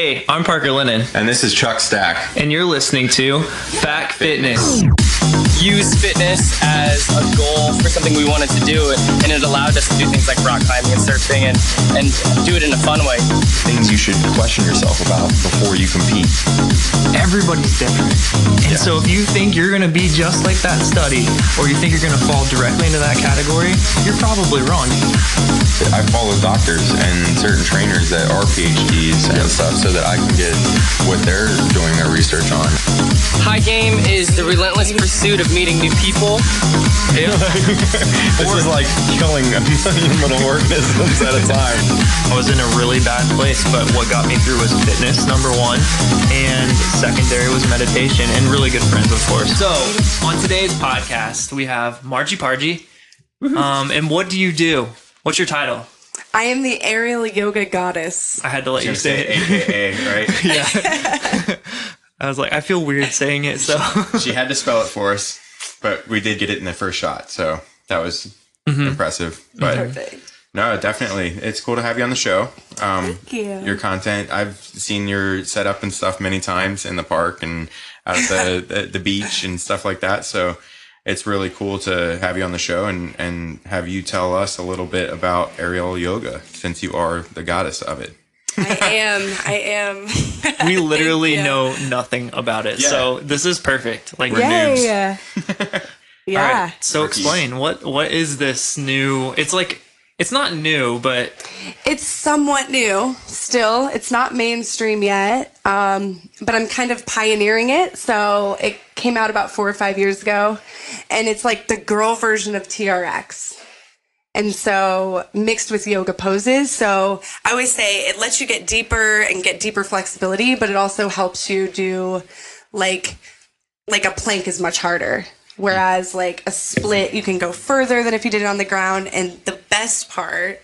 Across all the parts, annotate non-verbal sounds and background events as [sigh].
Hey, I'm Parker Lennon, And this is Chuck Stack. and you're listening to Back Fitness. Use fitness as a goal for something we wanted to do, and it allowed us to do things like rock climbing and surfing, and and do it in a fun way. Things you should question yourself about before you compete. Everybody's different. And so if you think you're going to be just like that study, or you think you're going to fall directly into that category, you're probably wrong. I follow doctors and certain trainers that are PhDs and stuff so that I can get what they're doing their research on. High game is the relentless pursuit of meeting new people. [laughs] This is like killing a million little organisms at a time. I was in a really bad place, but what got me through was fitness, number one, and secondary was meditation, and really good friends, of course. So, on today's podcast, we have Margie Pargie. Um, and what do you do? What's your title? I am the aerial yoga goddess. I had to let you say it. AKA, right? [laughs] [laughs] Yeah. I was like, I feel weird saying it, so [laughs] She had to spell it for us, but we did get it in the first shot, so that was Mm-hmm. impressive. But Perfect. no, definitely, it's cool to have you on the show. Um, Thank you. Your content, I've seen your setup and stuff many times in the park and at the, [laughs] the the beach and stuff like that. So it's really cool to have you on the show and and have you tell us a little bit about aerial yoga since you are the goddess of it. I [laughs] am. I am. [laughs] we literally you. know nothing about it. Yeah. So this is perfect. Like, We're noobs. Yeah. [laughs] all yeah. right. So explain what what is this new? It's like it's not new, but It's somewhat new still. It's not mainstream yet, um, but I'm kind of pioneering it. So it came out about four or five years ago, and it's like the girl version of TRX. And so mixed with yoga poses. So I always say it lets you get deeper and get deeper flexibility, but it also helps you do like like a plank is much harder. Whereas like a split, you can go further than if you did it on the ground. And the best part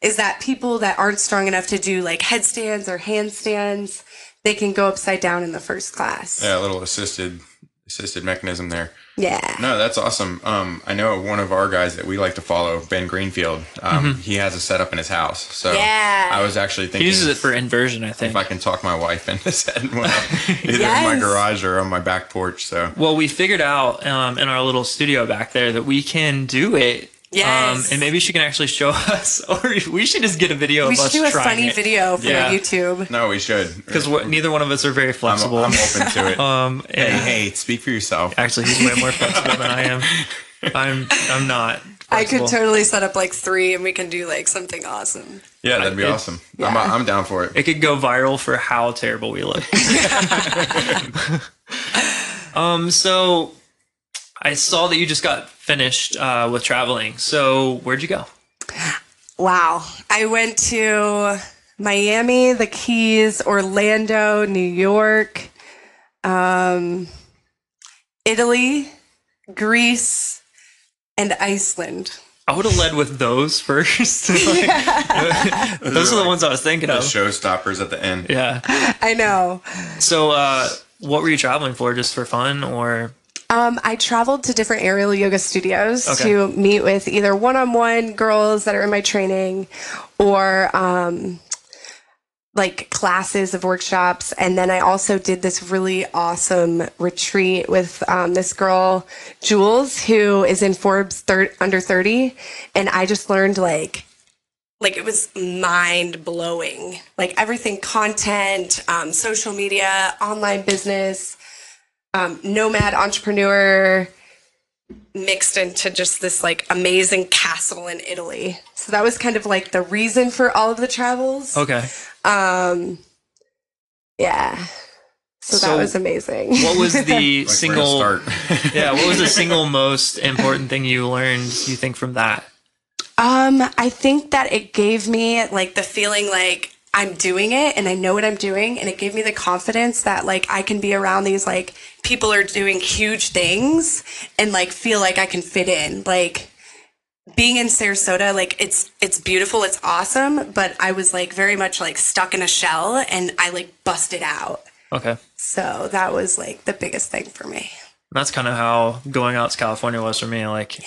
is that people that aren't strong enough to do like headstands or handstands, they can go upside down in the first class. Yeah, a little assisted assisted mechanism there. Yeah. No, that's awesome. Um, I know one of our guys that we like to follow, Ben Greenfield. Um, he has a setup in his house. So Yeah. I was actually he thinking uses it for inversion, I think. if I can talk my wife into [laughs] setting one up [laughs] either in my Yes. garage or on my back porch. So Well, we figured out um, in our little studio back there that we can do it. Yes. Um, and maybe she can actually show [laughs] us, or we should just get a video we of should us do a funny it. video for Yeah. YouTube. no, we should because neither one of us are very I'm, flexible. I'm open to it. [laughs] um, hey, and hey, speak for yourself. actually, he's way more flexible than I am. [laughs] I'm I'm not. I could totally set up like three and we can do like something awesome. Yeah, that'd be it- awesome. I'm, I'm down for it. It could go viral for how terrible we look. um. So, I saw that you just got finished uh, with traveling. So, where'd you go? Wow. I went to Miami, the Keys, Orlando, New York, um, Italy, Greece, and Iceland. I would have led with those first. [laughs] Like, [laughs] [laughs] those are the ones I was thinking The of. showstoppers at the end. Yeah. I know. So, uh, what were you traveling for? Just for fun, or Um, I traveled to different aerial yoga studios Okay. to meet with either one-on-one girls that are in my training, or um, like classes of workshops. And then I also did this really awesome retreat with um, this girl, Jules, who is in Forbes thir- under thirty, and I just learned like. Like it was mind blowing. Like everything content, um, social media, online business, um, nomad entrepreneur mixed into just this like amazing castle in Italy. So that was kind of like the reason for all of the travels. okay. Um, yeah. So, So that was amazing. What was [laughs] the Like, single? start? [laughs] Yeah. What was the single most important thing you learned? You think from that? Um, I think that it gave me like the feeling like I'm doing it and I know what I'm doing and it gave me the confidence that like I can be around these like people are doing huge things and like feel like I can fit in. Like being in Sarasota, like it's it's beautiful, it's awesome, but I was like very much like stuck in a shell and I like busted out. Okay. So that was like the biggest thing for me. That's kind of how going out to California was for me. Like,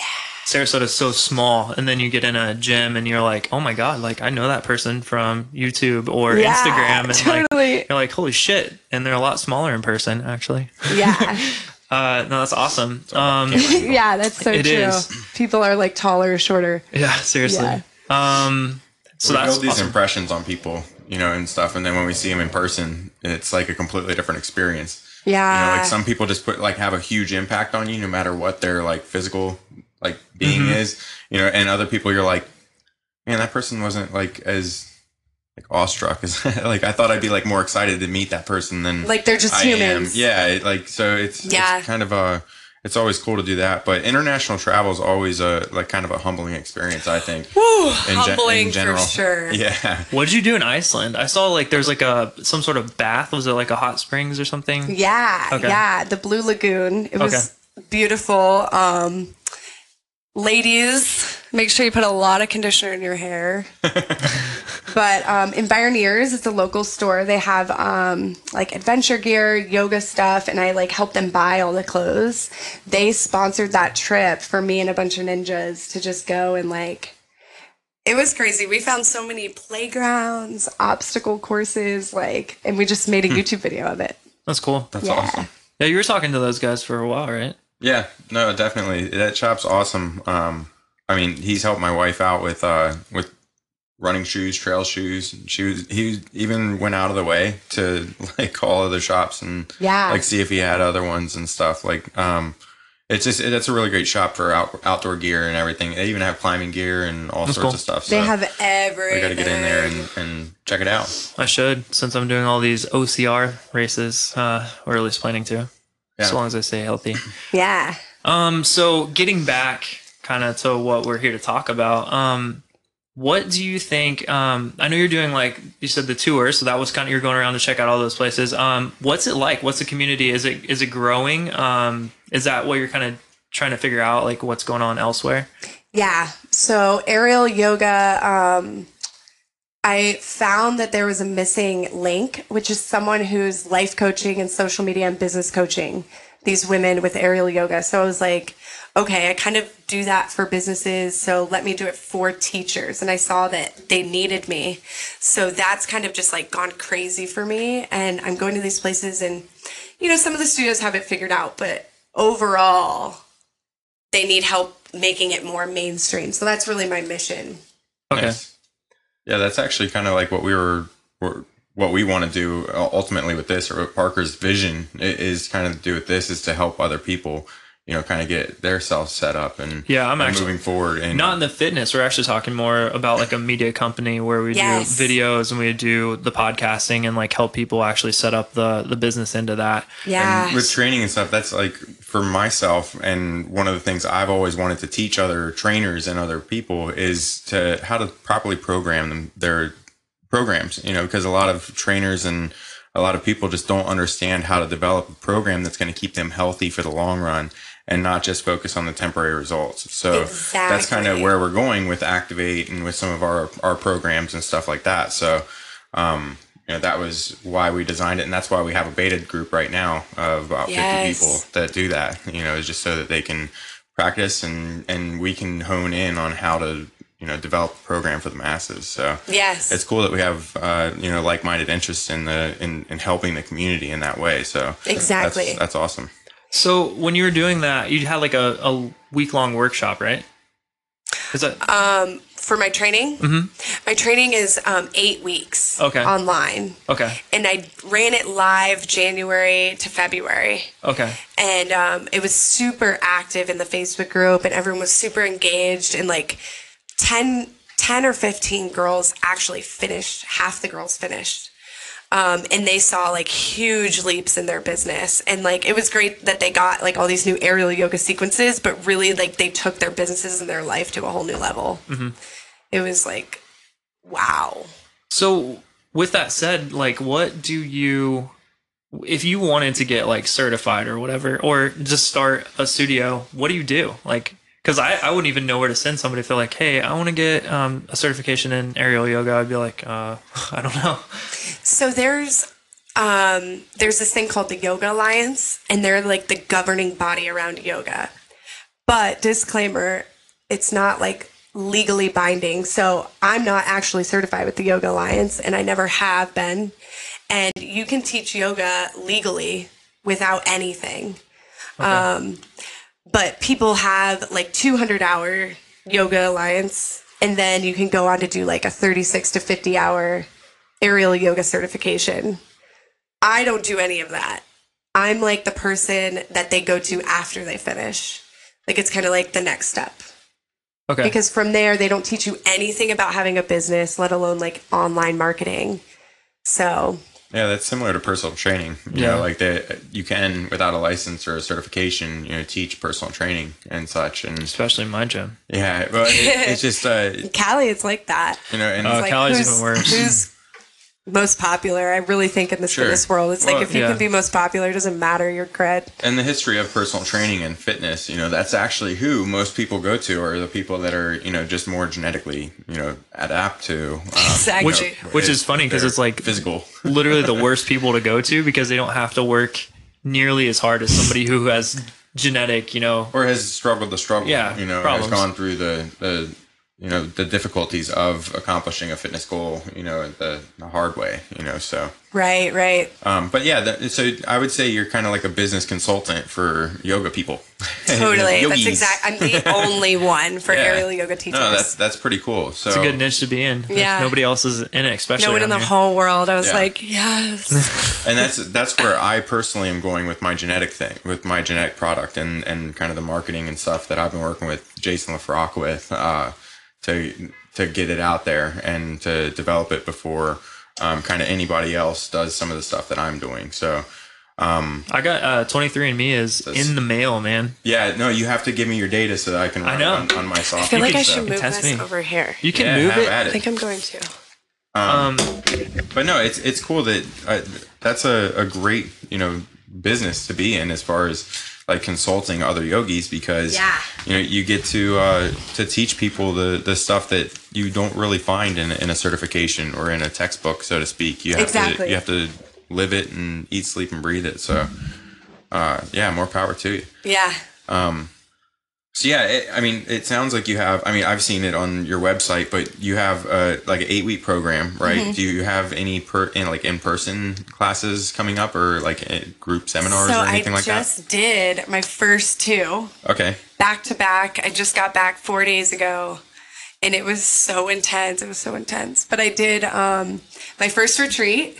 Sarasota's so small, and then you get in a gym and you're like, oh my god, like I know that person from YouTube or Yeah, Instagram, and totally. like you're like, holy shit, and they're a lot smaller in person, actually. Yeah. [laughs] Uh, no, that's awesome. Um, yeah, that's so It true. is. People are like taller or shorter. yeah, seriously. Yeah. Um, so we that's build these awesome. impressions on people, you know, and stuff, and then when we see them in person, it's like a completely different experience. Yeah. You know, like some people just put like have a huge impact on you, no matter what their like physical like being Mm-hmm. is, you know, and other people you're like, man, that person wasn't like as like awestruck as [laughs] like I thought I'd be like more excited to meet that person than Like they're just I humans. am. Yeah, it, like so it's Yeah. it's kind of a it's always cool to do that, but international travel is always a like kind of a humbling experience. I think. Woo, in gen- in humbling general. for sure. [laughs] Yeah. What did you do in Iceland? I saw like there's like a some sort of bath. Was it like a hot springs or something? Yeah, Okay. yeah. The Blue Lagoon. It was beautiful. Um, ladies, make sure you put a lot of conditioner in your hair. [laughs] but um, in Bioneers, it's a local store. They have um, like adventure gear, yoga stuff, and I like help them buy all the clothes. They sponsored that trip for me and a bunch of ninjas to just go and like. It was crazy. We found so many playgrounds, obstacle courses, like, and we just made a YouTube video of it. That's cool. That's Yeah. awesome. Yeah, you were talking to those guys for a while, right? Yeah, no, definitely. That shop's awesome. Um, I mean, he's helped my wife out with uh with running shoes, trail shoes. She was he even went out of the way to [laughs] like call other shops and Yeah. like see if he had other ones and stuff. Like, um, it's just that's a really great shop for out, outdoor gear and everything. They even have climbing gear and all That's sorts cool. of stuff. They have everything. we got to get in there and, and check it out. I should, since I'm doing all these OCR races, uh, or at least planning to, Yeah. as long as I stay healthy. Yeah. Um, so getting back kind of to what we're here to talk about, um, what do you think? Um, I know you're doing like you said the tour, so that was kind of you're going around to check out all those places. Um, what's it like? What's the community? Is it is it growing? Um, is that what you're kind of trying to figure out, like what's going on elsewhere? Yeah. So aerial yoga, um, I found that there was a missing link, which is someone who's life coaching and social media and business coaching these women with aerial yoga. So I was like, okay, I kind of do that for businesses. So let me do it for teachers. And I saw that they needed me. So that's kind of just like gone crazy for me. And I'm going to these places and, you know, some of the studios have it figured out, but overall, they need help making it more mainstream. So that's really my mission. Okay. Nice. Yeah, that's actually kind of like what we were, were what we want to do ultimately with this, or what Parker's vision is kind of to do with this is to help other people, you know, kind of get their self set up and Yeah, I'm and actually- moving forward. And Not in the fitness. We're actually talking more about like a media company where we Yes. do videos and we do the podcasting and like help people actually set up the the business into that. Yeah. And with training and stuff, that's like for myself, and one of the things I've always wanted to teach other trainers and other people is to how to properly program them their programs. You know, because a lot of trainers and a lot of people just don't understand how to develop a program that's going to keep them healthy for the long run and not just focus on the temporary results. So that's kind of where we're going with Activate and with some of our our programs and stuff like that. So um, you know, that was why we designed it, and that's why we have a beta group right now of about Yes. 50 people that do that. You know, just so that they can practice and and we can hone in on how to you know develop a program for the masses. So yes. it's cool that we have uh, you know like-minded interests in the in, in helping the community in that way. So Exactly. that's, that's awesome. So when you were doing that, you had like a, a week long workshop, right? Is that um, for my training, my training is um, eight weeks Okay. online. okay? And I ran it live January to February. Okay. and um, it was super active in the Facebook group, and everyone was super engaged. And like 10, 10 or 15 girls actually finished, half the girls finished. Um, and they saw like huge leaps in their business. And like it was great that they got like all these new aerial yoga sequences, but really like they took their businesses and their life to a whole new level. It was like, wow. So with that said, like, what do you, if you wanted to get like certified or whatever, or just start a studio, what do you do? Like, because I, I wouldn't even know where to send somebody if they're like, hey, I want to get um, a certification in aerial yoga. I'd be like, uh, [laughs] I don't know. So there's um, there's this thing called the Yoga Alliance, and they're like the governing body around yoga. But disclaimer, it's not like legally binding. So I'm not actually certified with the Yoga Alliance and I never have been. And you can teach yoga legally without anything. Um, but people have like 200 hour Yoga Alliance and then you can go on to do like a 36 to 50 hour aerial yoga certification. I don't do any of that. I'm like the person that they go to after they finish. Like it's kind of like the next step. Okay. Because from there, they don't teach you anything about having a business, let alone like online marketing. So, Yeah, that's similar to personal training. You Yeah. know, like that you can without a license or a certification, you know, teach personal training and such. And Especially my gym. yeah, well, it, it's just uh, [laughs] Cali, it's like that. you know, and Oh, Like, Cali's even worse. Who's most popular? I really think in this Sure. fitness world, it's Well, like if you yeah. can be most popular, it doesn't matter your cred. and the history of personal training and fitness, you know, that's actually who most people go to are the people that are, you know, just more genetically, you know, adapt to. Um, Exactly. Which you know, which is funny because it's like physical. literally the [laughs] worst people to go to because they don't have to work nearly as hard as somebody who has genetic, you know. or has struggled the struggle. Yeah, you know, problems. has gone through the, the you know the difficulties of accomplishing a fitness goal. You know, the, the hard way. You know, so Right, right. um, but yeah, that, so I would say you're kind of like a business consultant for yoga people. [laughs] Totally. That's Yogis. exact. I'm the [laughs] only one for Yeah. aerial yoga teachers. No, that's that's pretty cool. So It's a good niche to be in. Yeah. Nobody else is in it, especially no one in the here. whole world. I was Yeah. like, yes. [laughs] and that's that's where I personally am going with my genetic thing, with my genetic product, and and kind of the marketing and stuff that I've been working with Jason LaFrock with uh, to to get it out there and to develop it before um, kind of anybody else does some of the stuff that I'm doing. So I got uh, 23andMe is in the mail, man. yeah, no, you have to give me your data so that I can run know. it on, on my software. I feel like can I should move this me. over here. You can yeah, move have it. I think I'm going to. Um, But no, it's it's cool that uh, that's a, a great you know business to be in as far as like consulting other yogis because Yeah. you know you get to uh, to teach people the the stuff that you don't really find in in a certification or in a textbook so to speak. You have to you have to live it and eat, sleep, and breathe it. So uh, yeah, more power to you. Yeah. So yeah, it, I mean, it sounds like you have. I mean, I've seen it on your website, but you have uh, like an eight week program, right? Mm-hmm. Do you have any per in like in person classes coming up, or like eh, group seminars So or I anything like that? I just did my first two? Okay, back to back. I just got back four days ago. And it was so intense. It was so intense. But I did um, my first retreat,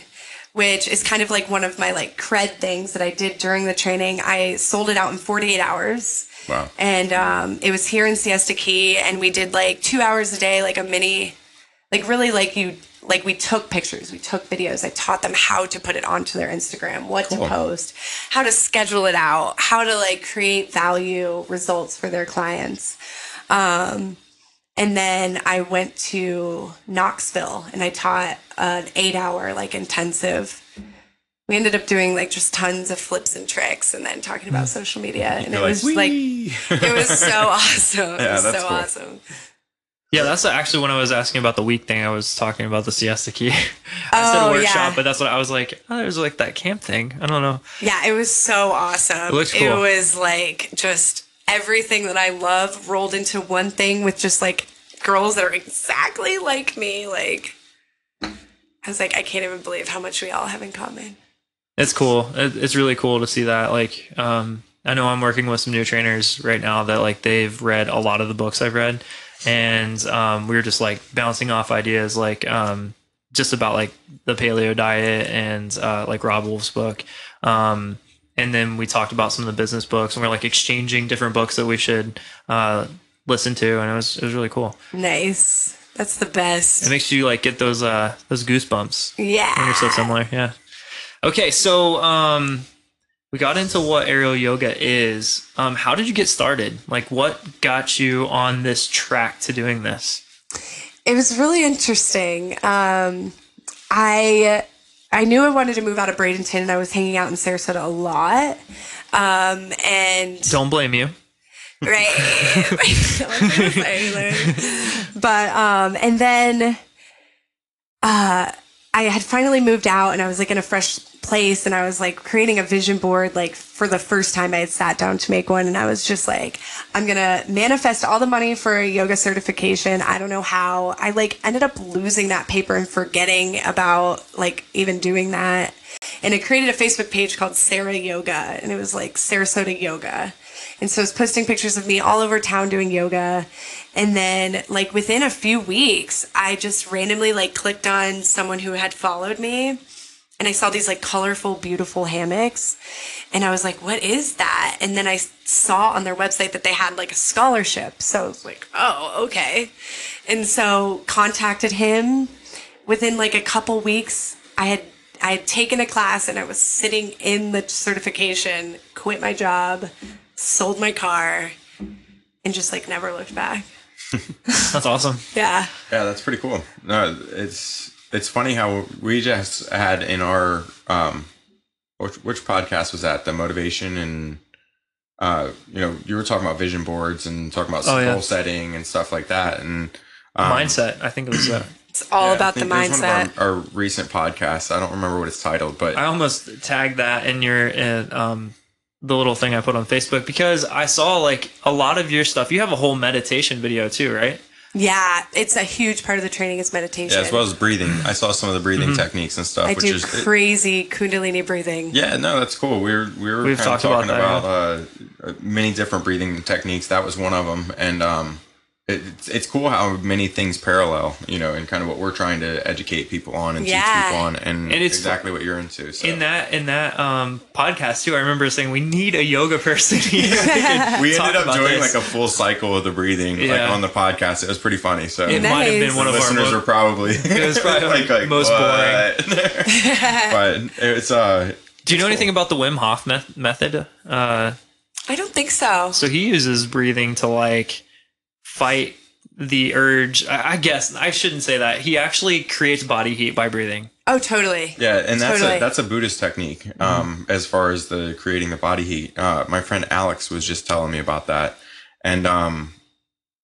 which is kind of like one of my like cred things that I did during the training. I sold it out in 48 hours. Wow. And um, it was here in Siesta Key, and we did like two hours a day, like a mini, like really like you, like we took pictures, we took videos. I taught them how to put it onto their Instagram, what Cool. to post, how to schedule it out, how to like create value results for their clients. Um, and then I went to Knoxville and I taught an eight hour like intensive. We ended up doing like just tons of flips and tricks and then talking about hmm. social media. And it You're like, was like, "Whee!" it was so [laughs] awesome. It Yeah, was that's so cool. awesome. yeah, that's actually when I was asking about the week thing. I was talking about the siesta key. [laughs] I said Oh, workshop, yeah. but that's what I was like. Oh, there's like that camp thing. I don't know. Yeah, it was so awesome. It looks cool. was like just everything that I love rolled into one thing with just like girls that are exactly like me. Like, I was like, I can't even believe how much we all have in common. It's cool. It's really cool to see that. Like, um, I know I'm working with some new trainers right now that like they've read a lot of the books I've read, and um, we were just like bouncing off ideas like um, just about like the paleo diet and uh, like Robb Wolf's book. Um, and then we talked about some of the business books, and we're like exchanging different books that we should uh, listen to, and it was it was really cool. Nice. That's the best. It makes you like get those uh, those goosebumps Yeah. when you're so similar. Yeah. Okay, so um, we got into what aerial yoga is. Um, how did you get started? Like, what got you on this track to doing this? It was really interesting. Um, I I knew I wanted to move out of Bradenton, and I was hanging out in Sarasota a lot. Um, and Don't blame you. right, [laughs] but um, and then uh, I had finally moved out and I was like in a fresh place and I was like creating a vision board like for the first time I had sat down to make one and I was just like I'm going to manifest all the money for a yoga certification. I don't know how. I like ended up losing that paper and forgetting about like even doing that. And I created a Facebook page called Sarah Yoga and it was like Sarasota Yoga. And so I was posting pictures of me all over town doing yoga. And then like within a few weeks, I just randomly like clicked on someone who had followed me and I saw these like colorful, beautiful hammocks. And I was like, what is that? And then I saw on their website that they had like a scholarship. So I was like, oh, okay. And so contacted him. Within like a couple weeks, I had I had taken a class and I was sitting in the certification, quit my job, sold my car, and just like never looked back. [laughs] That's awesome. Yeah. Yeah, that's pretty cool. No, it's it's funny how we just had in our um, which, which podcast was that? The motivation and uh, you know, you were talking about vision boards and talking about Oh, yeah. goal setting and stuff like that, and um, Mindset. I think it was that. [clears throat] It's all yeah, about the think it was mindset. One of our, our recent podcast. I don't remember what it's titled, but I almost tagged that in your in, um the little thing I put on Facebook because I saw like a lot of your stuff. You have a whole meditation video too, right? Yeah, it's a huge part of the training is meditation. yeah, as well as breathing. I saw some of the breathing Mm-hmm. techniques and stuff, I which do is crazy Kundalini breathing. Yeah, no, that's cool. We were we were We've kind of talked about talking that, about, uh, many different breathing techniques. That was one of them, and um, it, it's it's cool how many things parallel, you know, and kind of what we're trying to educate people on and Yeah. teach people on, and, And it's- exactly what you're into. So In that in that um podcast too, I remember saying we need a yoga person here. [laughs] we ended up doing this. like a full cycle of the breathing like on the podcast. It was pretty funny. So it might have been Nice. one of our listeners mo- are probably [laughs] It was probably [laughs] like most boring. but it's uh Do you know anything about the Wim Hof meth- method? Uh, I don't think so. so he uses breathing to like fight the urge. I, I guess I shouldn't say that. He actually creates body heat by breathing. Oh, totally. Yeah, and that's Totally. a that's a Buddhist technique. Um, as far as the creating the body heat, uh, my friend Alex was just telling me about that, and um,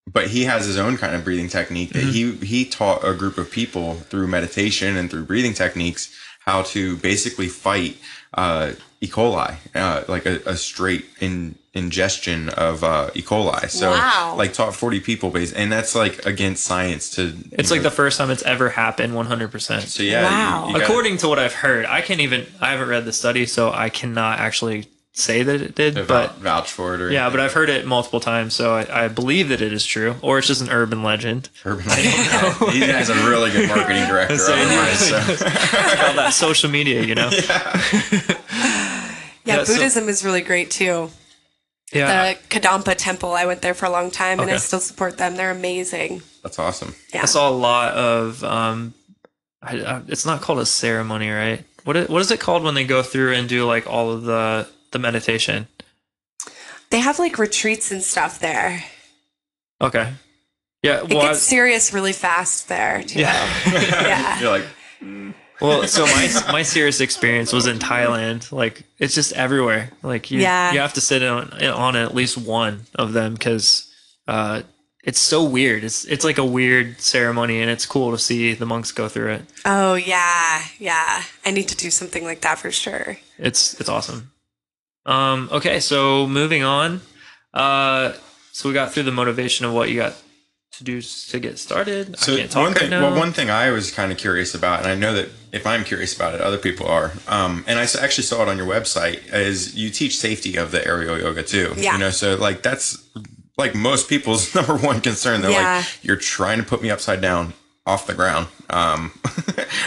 but he has his own kind of breathing technique that he he taught a group of people through meditation and through breathing techniques how to basically fight uh, E. coli, uh, like a, a straight in ingestion of uh, E. coli. So Wow. like taught forty people, base, and that's like against science. To It's you like know, the first time it's ever happened 100%. so yeah. Wow. you- you gotta- According to what I've heard, I can't even, I haven't read the study, so I cannot actually say that it did, but vouch for it or yeah, anything. but I've heard it multiple times, so I, I believe that it is true, or it's just an urban legend. Urban Legend. [laughs] he has a really good marketing director. [laughs] So otherwise, so. [laughs] All that social media, you know? Yeah, Yeah, so- Buddhism is really great too. Yeah. The Kadampa Temple, I went there for a long time and I still support them. They're amazing. That's awesome. Yeah. I saw a lot of, um, I, I, it's not called a ceremony, right? What is, what is it called when they go through and do like all of the, the meditation? They have like retreats and stuff there. Okay. Yeah. It Well, I- gets serious really fast there too. yeah. [laughs] Yeah. You're like, Well, so my my serious experience was in Thailand. Like it's just everywhere. Like you, Yeah. you have to sit on on at least one of them because uh, it's so weird. It's it's like a weird ceremony, and it's cool to see the monks go through it. Oh yeah, yeah. I need to do something like that for sure. It's it's awesome. Um. Okay. So moving on. Uh. So we got through the motivation of what you got to do to get started. so I can't talk one right thing. now. Well, one thing I was kind of curious about, and I know that if I'm curious about it, other people are. Um, and I actually saw it on your website is you teach safety of the aerial yoga too. Yeah. You know, so like that's like most people's [laughs] number one concern. They're Yeah. like, you're trying to put me upside down off the ground. Um, [laughs]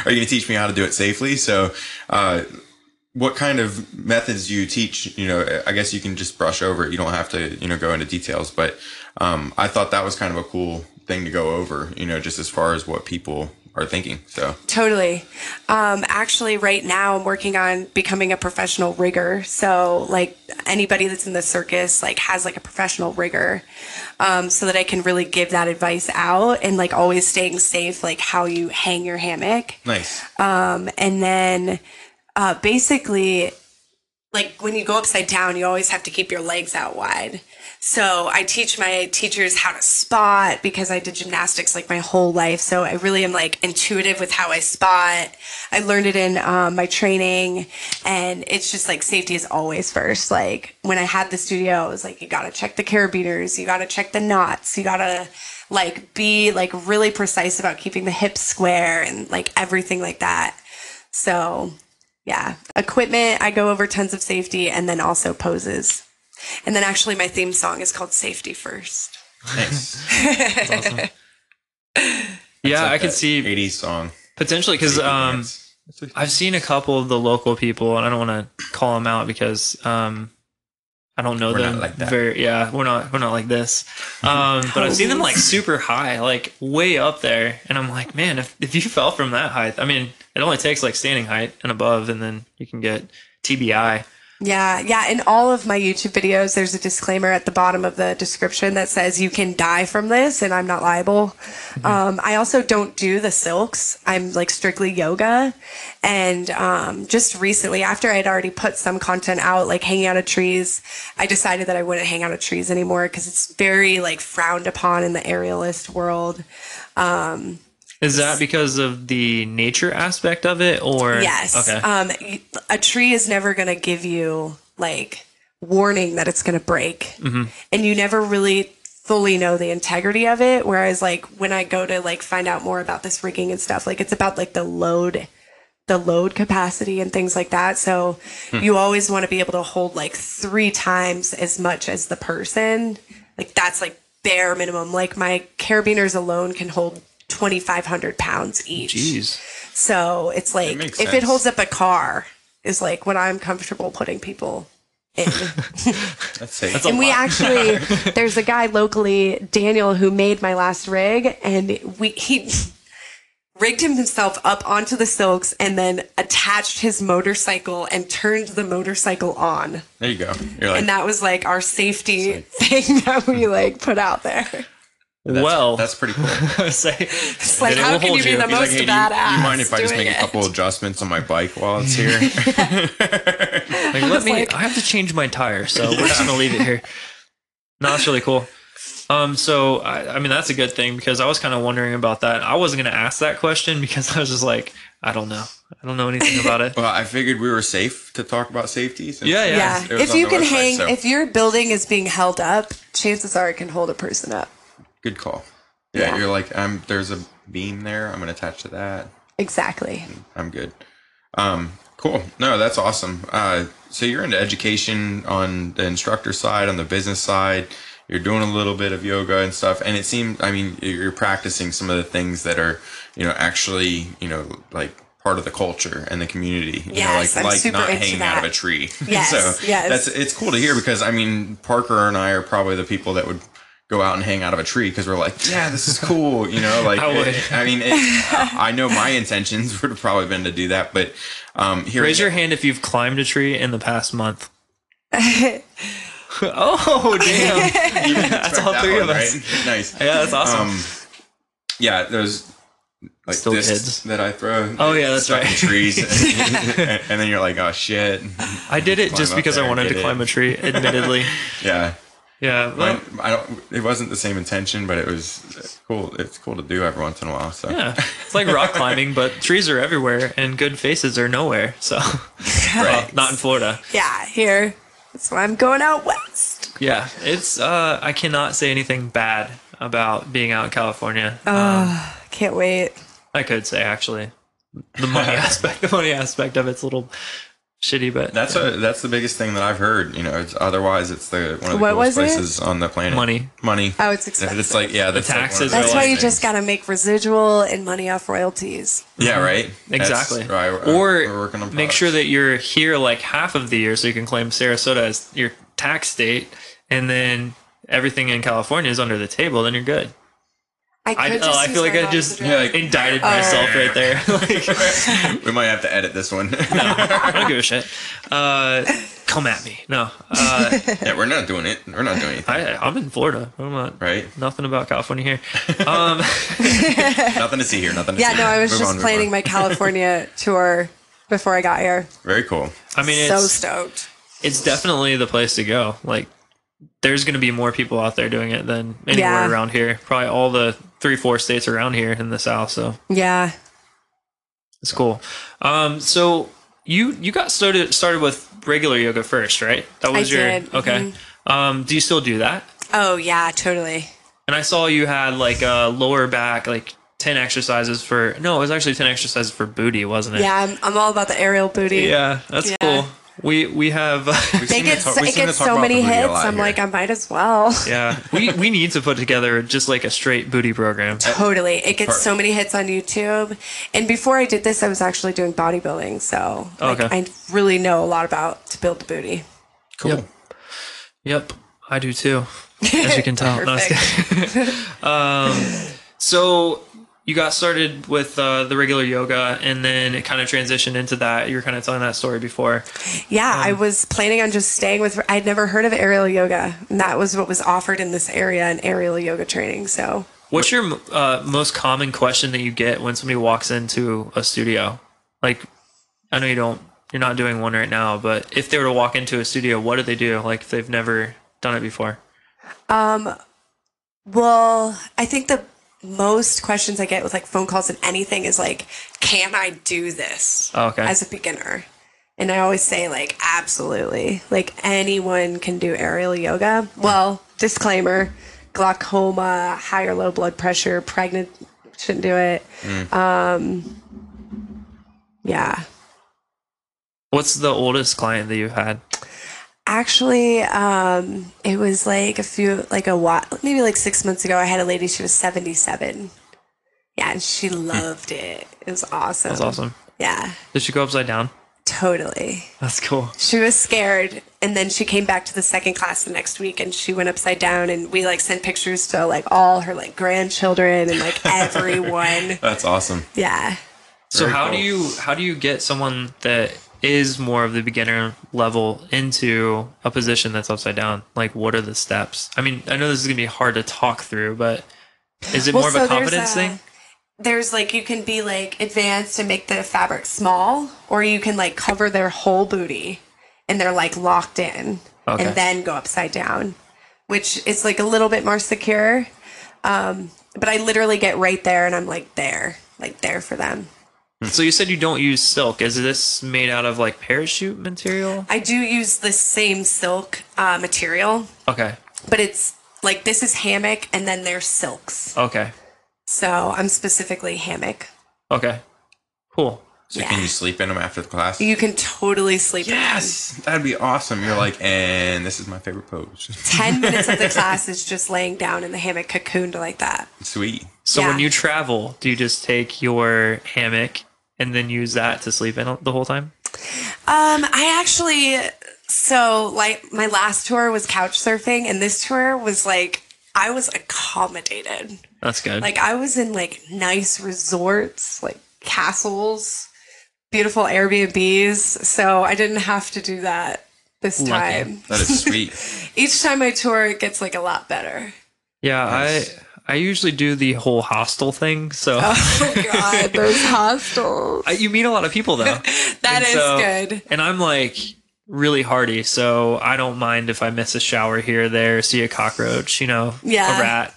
are you going to teach me how to do it safely? So, uh, what kind of methods do you teach? You know, I guess you can just brush over it. You don't have to, you know, go into details. But um, I thought that was kind of a cool thing to go over. You know, just as far as what people are thinking. So Totally. Um, actually, right now I'm working on becoming a professional rigger. So, like anybody that's in the circus, like has like a professional rigger, um, so that I can really give that advice out and like always staying safe, like how you hang your hammock. nice. Um, and then uh, basically, like when you go upside down, you always have to keep your legs out wide. So I teach my teachers how to spot because I did gymnastics like my whole life. So I really am like intuitive with how I spot. I learned it in um, my training, and it's just like safety is always first. Like when I had the studio, I was like, you gotta check the carabiners, you gotta check the knots, you gotta like be like really precise about keeping the hips square and like everything like that. So yeah, equipment, I go over tons of safety and then also poses. And then actually, my theme song is called Safety First. Nice. [laughs] Yeah, I Like could see 80s song. potentially because um, I've seen a couple of the local people, and I don't want to call them out because um, I don't know We're not them like that. very. Yeah, we're not. We're not like this. Um, [laughs] but I've seen them like super high, like way up there, and I'm like, man, if if you [laughs] fell from that height, I mean, it only takes like standing height and above, and then you can get TBI. Yeah, yeah. In all of my YouTube videos, there's a disclaimer at the bottom of the description that says you can die from this, and I'm not liable. Um, I also don't do the silks. I'm like strictly yoga. And um, just recently, after I had already put some content out, like hanging out of trees, I decided that I wouldn't hang out of trees anymore because it's very like frowned upon in the aerialist world. Is that because of the nature aspect of it, or Yes. Okay. Um, a tree is never going to give you like warning that it's going to break, Mm-hmm. and you never really fully know the integrity of it. Whereas, like when I go to like find out more about this rigging and stuff, like it's about like the load, the load capacity and things like that. So Hmm. you always want to be able to hold like three times as much as the person. Like that's like bare minimum. Like my carabiners alone can hold. 2500 pounds each Jeez. so it's like if it holds up a car is like what I'm comfortable putting people in. [laughs] That's and we actually [laughs] there's a guy locally, Daniel, who made my last rig and we he rigged himself up onto the silks and then attached his motorcycle and turned the motorcycle on. there you go. You're like, And that was like our safety thing [laughs] that we like put out there. That's, well, that's pretty cool. [laughs] say, It's like it how can you be you. the He's He's most like, hey, do you, you mind if I just doing make a couple adjustments on my bike while it's here? [laughs] [laughs] Like, let me. I have to change my tire, so we're just gonna leave it here. No, that's really cool. Um, so I, I mean, that's a good thing because I was kind of wondering about that. I wasn't gonna ask that question because I was just like, I don't know, I don't know anything about it. well, I figured we were safe to talk about safety. since Yeah, yeah. Yeah, if you can website, hang, so- if your building is being held up, chances are it can hold a person up. Good call. Yeah, Yeah. you're like, I'm. There's a beam there. I'm gonna attach to that. Exactly. I'm good. Um, cool. No, that's awesome. Uh, so you're into education on the instructor side, on the business side. You're doing a little bit of yoga and stuff, and it seemed. I mean, you're practicing some of the things that are, you know, actually, you know, like part of the culture and the community. You Yes, know, I'm like like super not hanging out of that. a tree. [laughs] Yes, so yes. that's it's cool to hear because I mean, Parker and I are probably the people that would go out and hang out of a tree because we're like, [laughs] yeah, this is [laughs] cool. You know, like I I mean, it, I know my intentions [laughs] would have probably been to do that, but um, here, Raise your hand if you've climbed a tree in the past month. oh damn! that's all three of us. Nice. Yeah, that's awesome. Um, yeah, those like Still discs kids. that I throw. Oh, yeah, that's right. trees, and, and then you're like, oh shit. I did it just because I wanted to it. climb a tree. Admittedly, Yeah. Yeah. Well, Mine, I don't. It wasn't the same intention, but it was cool. It's cool to do every once in a while. So yeah, it's like rock climbing, but trees are everywhere and good faces are nowhere. So, [laughs] well, not in Florida. Yeah, here. That's why I'm going out west. Yeah, it's. uh I cannot say anything bad about being out in California. Oh, can't wait. I could say actually, the money [laughs] aspect, the money aspect of it's a little shitty, but That's a that's the biggest thing that I've heard. You know, it's, otherwise it's the one of the What coolest was it? places on the planet. Money. money. Oh, it's expensive. It's like yeah, that's like one of taxes the are That's why you things. just got to make residual and money off royalties. yeah, right. Exactly. That's right. Uh, or we're working on make sure that you're here like half of the year so you can claim Sarasota as your tax state, and then everything in California is under the table. Then you're good. I, I, could oh, I feel like I just. Yeah, like- indicted Oh. myself right there. [laughs] like, [laughs] we might have to edit this one. I don't give a shit. Uh, come at me. No, uh, [laughs] yeah, we're not doing it. We're not doing anything. I, I'm in Florida. I'm not. Right? Nothing about California here. Um, Nothing to see here. Nothing to yeah, see no, here. I was Move just on, planning my California tour before I got here. Very cool. I mean, so it's stoked. it's definitely the place to go. Like there's going to be more people out there doing it than anywhere Yeah. around here. Probably all the three, four states around here in the South. So Yeah. it's cool. Um, so you you got started started with regular yoga first, right? That was your did, mm-hmm. okay. Um, do you still do that? Oh yeah, totally. And I saw you had like a lower back, like ten exercises for. No, it was actually ten exercises for booty, wasn't it? Yeah, I'm, I'm all about the aerial booty. Yeah, that's Yeah. cool. We we have. [laughs] They seem to get so, it gets so many the booty a hits. I'm here. like, I might as well. [laughs] yeah, we we need to put together just like a straight booty program. Totally. It gets Part- so many hits on YouTube. And before I did this, I was actually doing bodybuilding. So like, Okay. I really know a lot about to build the booty. cool. Yep. Yep, I do too. As you can tell. [laughs] No, I was kidding. um, so you got started with uh, the regular yoga, and then it kind of transitioned into that. You were kind of telling that story before. Yeah, I was planning on just staying with. I'd never heard of aerial yoga, and that was what was offered in this area, an aerial yoga training. So What's your uh, most common question that you get when somebody walks into a studio? Like, I know you don't, you're not doing one right now, but if they were to walk into a studio, what do they do? Like, if they've never done it before. um Well, I think the most questions I get with like phone calls and anything is like, can I do this Oh, okay. as a beginner? And I always say like, absolutely. Like anyone can do aerial yoga. Well, disclaimer, glaucoma, high or low blood pressure, pregnant shouldn't do it. Um, yeah. What's the oldest client that you've had? Actually, um, it was like a few, like a while, maybe like six months ago. I had a lady. She was seventy-seven. Yeah, and she loved it. It was awesome. That's awesome. Yeah, Did she go upside down? totally. That's cool. She was scared, and then she came back to the second class the next week, and she went upside down. And we like sent pictures to like all her like grandchildren and like [laughs] everyone. That's awesome. Yeah. So Very how cool. do you how do you get someone that is more of the beginner level into a position that's upside down? Like, what are the steps? I mean, I know this is gonna be hard to talk through, but is it Well, more of a confidence a- thing? there's like you can be like advanced and make the fabric small or you can like cover their whole booty and they're like locked in Okay. and then go upside down which is like a little bit more secure um, but i literally get right there and i'm like there like there for them So you said you don't use silk. Is this made out of like parachute material? i do use the same silk uh, material Okay. but it's like this is hammock and then there's silks Okay. so i'm specifically hammock Okay. Cool. So Yeah. can you sleep in them after the class? you can totally sleep in them. yes, that'd be awesome. You're like, and this is my favorite pose. [laughs] 10 minutes of the class is just laying down in the hammock cocooned like that. Sweet. So when you travel, do you just take your hammock and then use that to sleep in the whole time? Um, I actually, so like my last tour was couch surfing, and this tour was like, I was accommodated. That's good. Like, I was in like nice resorts, like castles, beautiful Airbnbs. So I didn't have to do that this Lucky. time. That is sweet. [laughs] Each time I tour, it gets like a lot better. yeah, Nice. I I usually do the whole hostel thing. So Oh, God, [laughs] those hostels. I, you meet a lot of people though. [laughs] That And is so- good. And I'm like really hardy, so I don't mind if I miss a shower here or there, see a cockroach, you know, Yeah. a rat,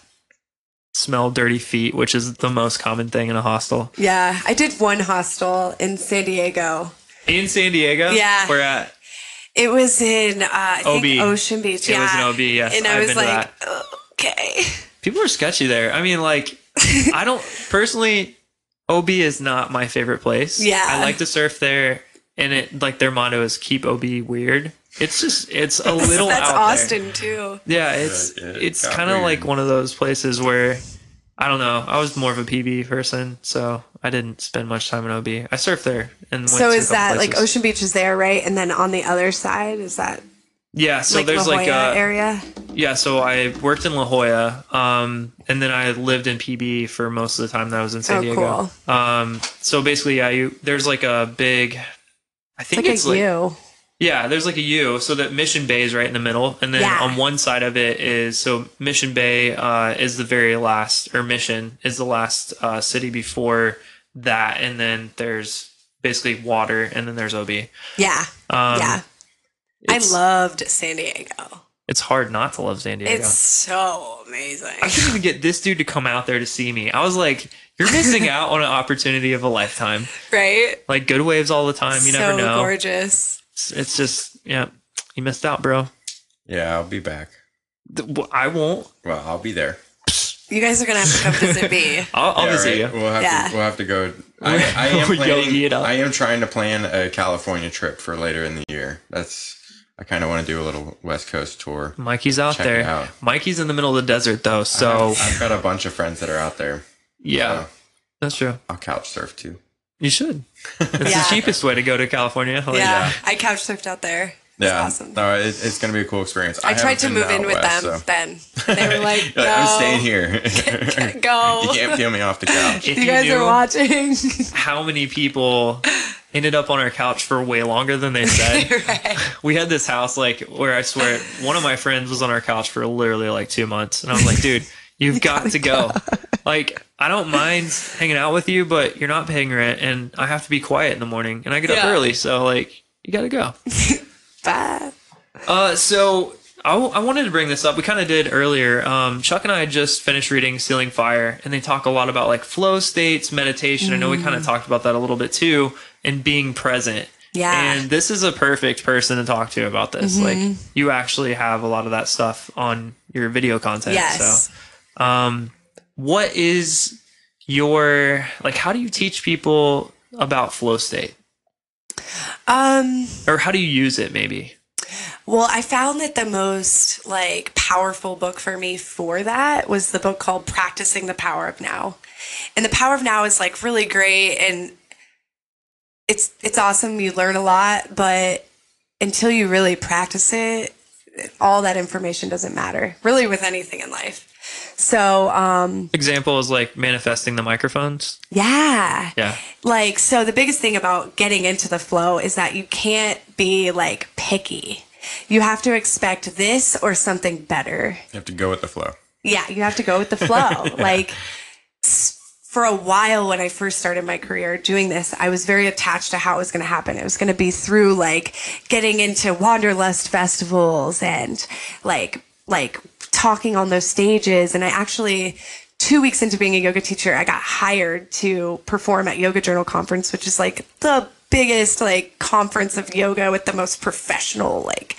smell dirty feet, which is the most common thing in a hostel. Yeah, I did one hostel in San Diego. In San Diego, Yeah. we're at It was in uh, I think OB. Ocean Beach. It yeah. was in OB, yes. And I I've was like, okay. People are sketchy there. I mean, like, I don't [laughs] personally. OB is not my favorite place. Yeah. I like to surf there, and it like their motto is keep OB weird. It's just it's a [laughs] little That's out there. Austin too. Yeah, it's Yeah, it it's kind of like one of those places where I don't know. I was more of a PB person, so I didn't spend much time in OB. I surfed there and went So to is couple that like. Ocean Beach is there, right? And then on the other side is that Yeah, so like there's La like a area? yeah. So I worked in La Jolla, um, and then I lived in PB for most of the time that I was in San Oh, Diego. Um, so basically, yeah, you there's like a big. I It's think like it's a like U. Yeah, there's like a U. So that Mission Bay is right in the middle, and then Yeah. on one side of it is so Mission Bay uh, is the very last, or Mission is the last uh, city before that, and then there's basically water, and then there's OB. Yeah. Um, yeah. I loved San Diego. it's hard not to love San Diego. It's so amazing. I couldn't even get this dude to come out there to see me. I was like, you're missing [laughs] out on an opportunity of a lifetime. Right? Like good waves all the time. You so never know. So gorgeous. It's, it's just yeah, you missed out, bro. Yeah, I'll be back. I won't. Well, I'll be there. You guys are gonna have to come visit me. [laughs] I'll, I'll Yeah, visit right? you. We'll have Yeah. to. We'll have to go. I, [laughs] I am planning. yogi it up. I am trying to plan a California trip for later in the year. That's. I kind of want to do a little West Coast tour. Mikey's out Check there. out. Mikey's in the middle of the desert though, so I've got a bunch of friends that are out there. yeah, so that's true. I'll couch surf too. You should. It's [laughs] Yeah. the cheapest way to go to California. Like, yeah, I couch surfed out there. It's Yeah, awesome. no, it, it's going to be a cool experience. I tried to move in with west, them. so- Then they were [laughs] like, You're "No, like, I'm staying here. [laughs] go." you can't peel me off the couch. If You guys knew are watching. how many people ended up on our couch for way longer than they said. [laughs] We had this house like where I swear one of my friends was on our couch for literally like two months, and I was like, dude, you've got to go. [laughs] Like, I don't mind hanging out with you, but you're not paying rent, and I have to be quiet in the morning, and I get up early, so like, you got to go. [laughs] Bye. Uh, so I, w- I wanted to bring this up. We kind of did earlier. Um, Chuck and I just finished reading Stealing Fire, and they talk a lot about like flow states, meditation. I know we kind of talked about that a little bit too, and being present. Yeah. And this is a perfect person to talk to about this. Like, you actually have a lot of that stuff on your video content. Yes. So, um, what is your like? How do you teach people about flow state, Um. or how do you use it? Maybe. Well, I found that the most like powerful book for me for that was the book called Practicing the Power of Now. And the Power of Now is like really great and it's it's awesome. You learn a lot, but until you really practice it, all that information doesn't matter. Really with anything in life. So, um Example is like manifesting the microphones. yeah. Yeah. Like, so the biggest thing about getting into the flow is that you can't be like picky. You have to expect this or something better. You have to go with the flow. Yeah, you have to go with the flow. [laughs] Like, s- for a while when I first started my career doing this, I was very attached to how it was going to happen. It was going to be through like getting into wanderlust festivals and like like talking on those stages. And I actually two weeks into being a yoga teacher, I got hired to perform at Yoga Journal Conference, which is like the biggest like conference of yoga with the most professional like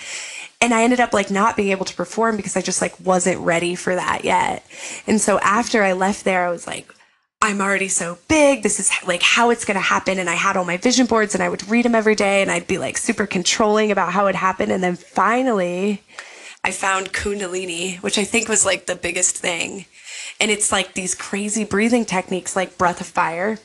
and I ended up like not being able to perform because I just like wasn't ready for that yet. And so after I left there, I was like, I'm already so big. This is like how it's going to happen. And I had all my vision boards and I would read them every day and I'd be like super controlling about how it happened. And then finally, I found Kundalini, which I think was like the biggest thing. And it's like these crazy breathing techniques like breath of fire.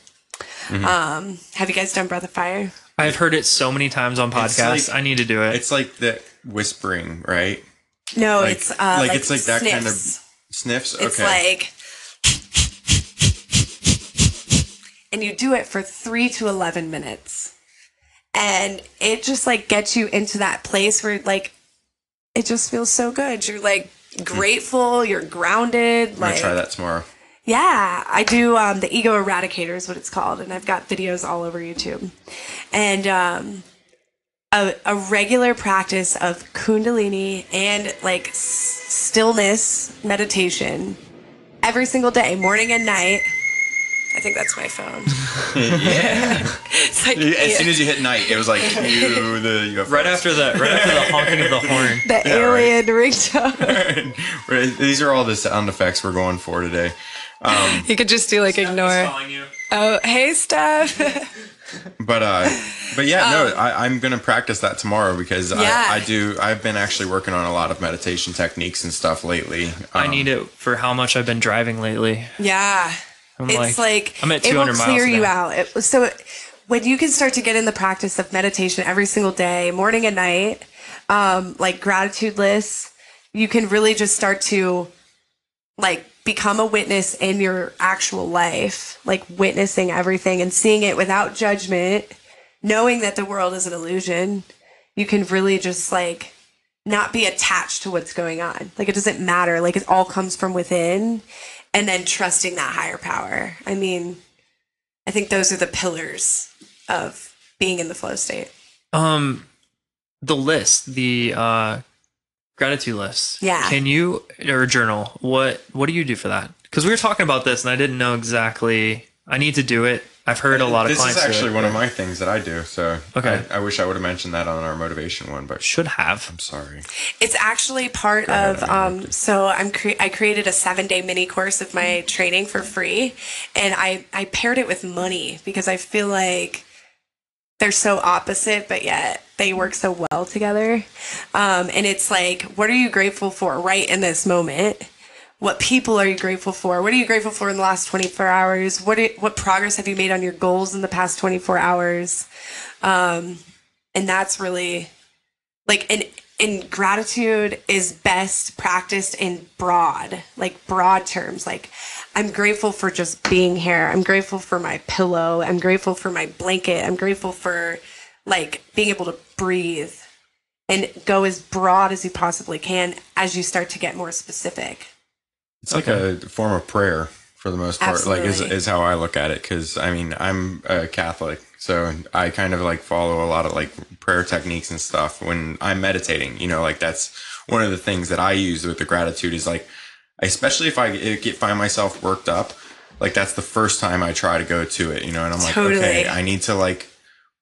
Um, have you guys done breath of fire? I've heard it so many times on It's podcasts. like- I need to do it. It's like the whispering, right? No, Like, it's uh, like, it's like that kind of sniffs. sniffs. It's okay. like, and you do it for three to 11 minutes. And it just like gets you into that place where like, it just feels so good. You're like grateful, you're grounded. I'm gonna try that tomorrow. yeah, I do um, the ego eradicator is what it's called, and I've got videos all over YouTube. And um, a, a regular practice of Kundalini and like s- stillness meditation every single day, morning and night. I think that's my phone. [laughs] yeah. It's like As soon as you hit night, it was like [laughs] you the UFOs. right after the right after the [laughs] honking of the horn. the Yeah, right. alien ringtone. Right, These are all the sound effects we're going for today. you could just do like ignore. Oh, hey, Steph. But uh, but yeah, no, I, I'm gonna practice that tomorrow because Um, Yeah. I, I do. I've been actually working on a lot of meditation techniques and stuff lately. I Um, need it for how much I've been driving lately. yeah. I'm it's like, I'm at it will clear you out. It, so it, when you can start to get in the practice of meditation every single day, morning and night, um, like gratitude lists, you can really just start to like become a witness in your actual life, like witnessing everything and seeing it without judgment, knowing that the world is an illusion. You can really just like not be attached to what's going on. Like it doesn't matter. Like it all comes from within and then trusting that higher power. I mean, I think those are the pillars of being in the flow state. Um, the list, the uh, gratitude list. Yeah. Can you or journal? What What do you do for that? Because we were talking about this, and I didn't know exactly. I need to do it. I've heard a lot of this clients. is do actually it. one of my things that I do. So Okay. I, I wish I would have mentioned that on our motivation one, but should have. I'm sorry. It's actually part ahead, of. Um, so I'm cre- I created a seven day mini course of my training for free, and I I paired it with money because I feel like they're so opposite, but yet they work so well together. Um, and it's like, what are you grateful for right in this moment? What people are you grateful for? What are you grateful for in the last 24 hours? What i- what progress have you made on your goals in the past 24 hours? Um, and that's really like and and gratitude is best practiced in broad like broad terms like i'm grateful for just being here i'm grateful for my pillow i'm grateful for my blanket i'm grateful for like being able to breathe and go as broad as you possibly can as you start to get more specific It's like a form of prayer for the most part. Like is, is how I look at it. Cause I mean, I'm a Catholic, so I kind of like follow a lot of like prayer techniques and stuff when I'm meditating, you know, like that's one of the things that I use with the gratitude is like, especially if I get, find myself worked up, like that's the first time I try to go to it, you know, and I'm like, okay, I need to like,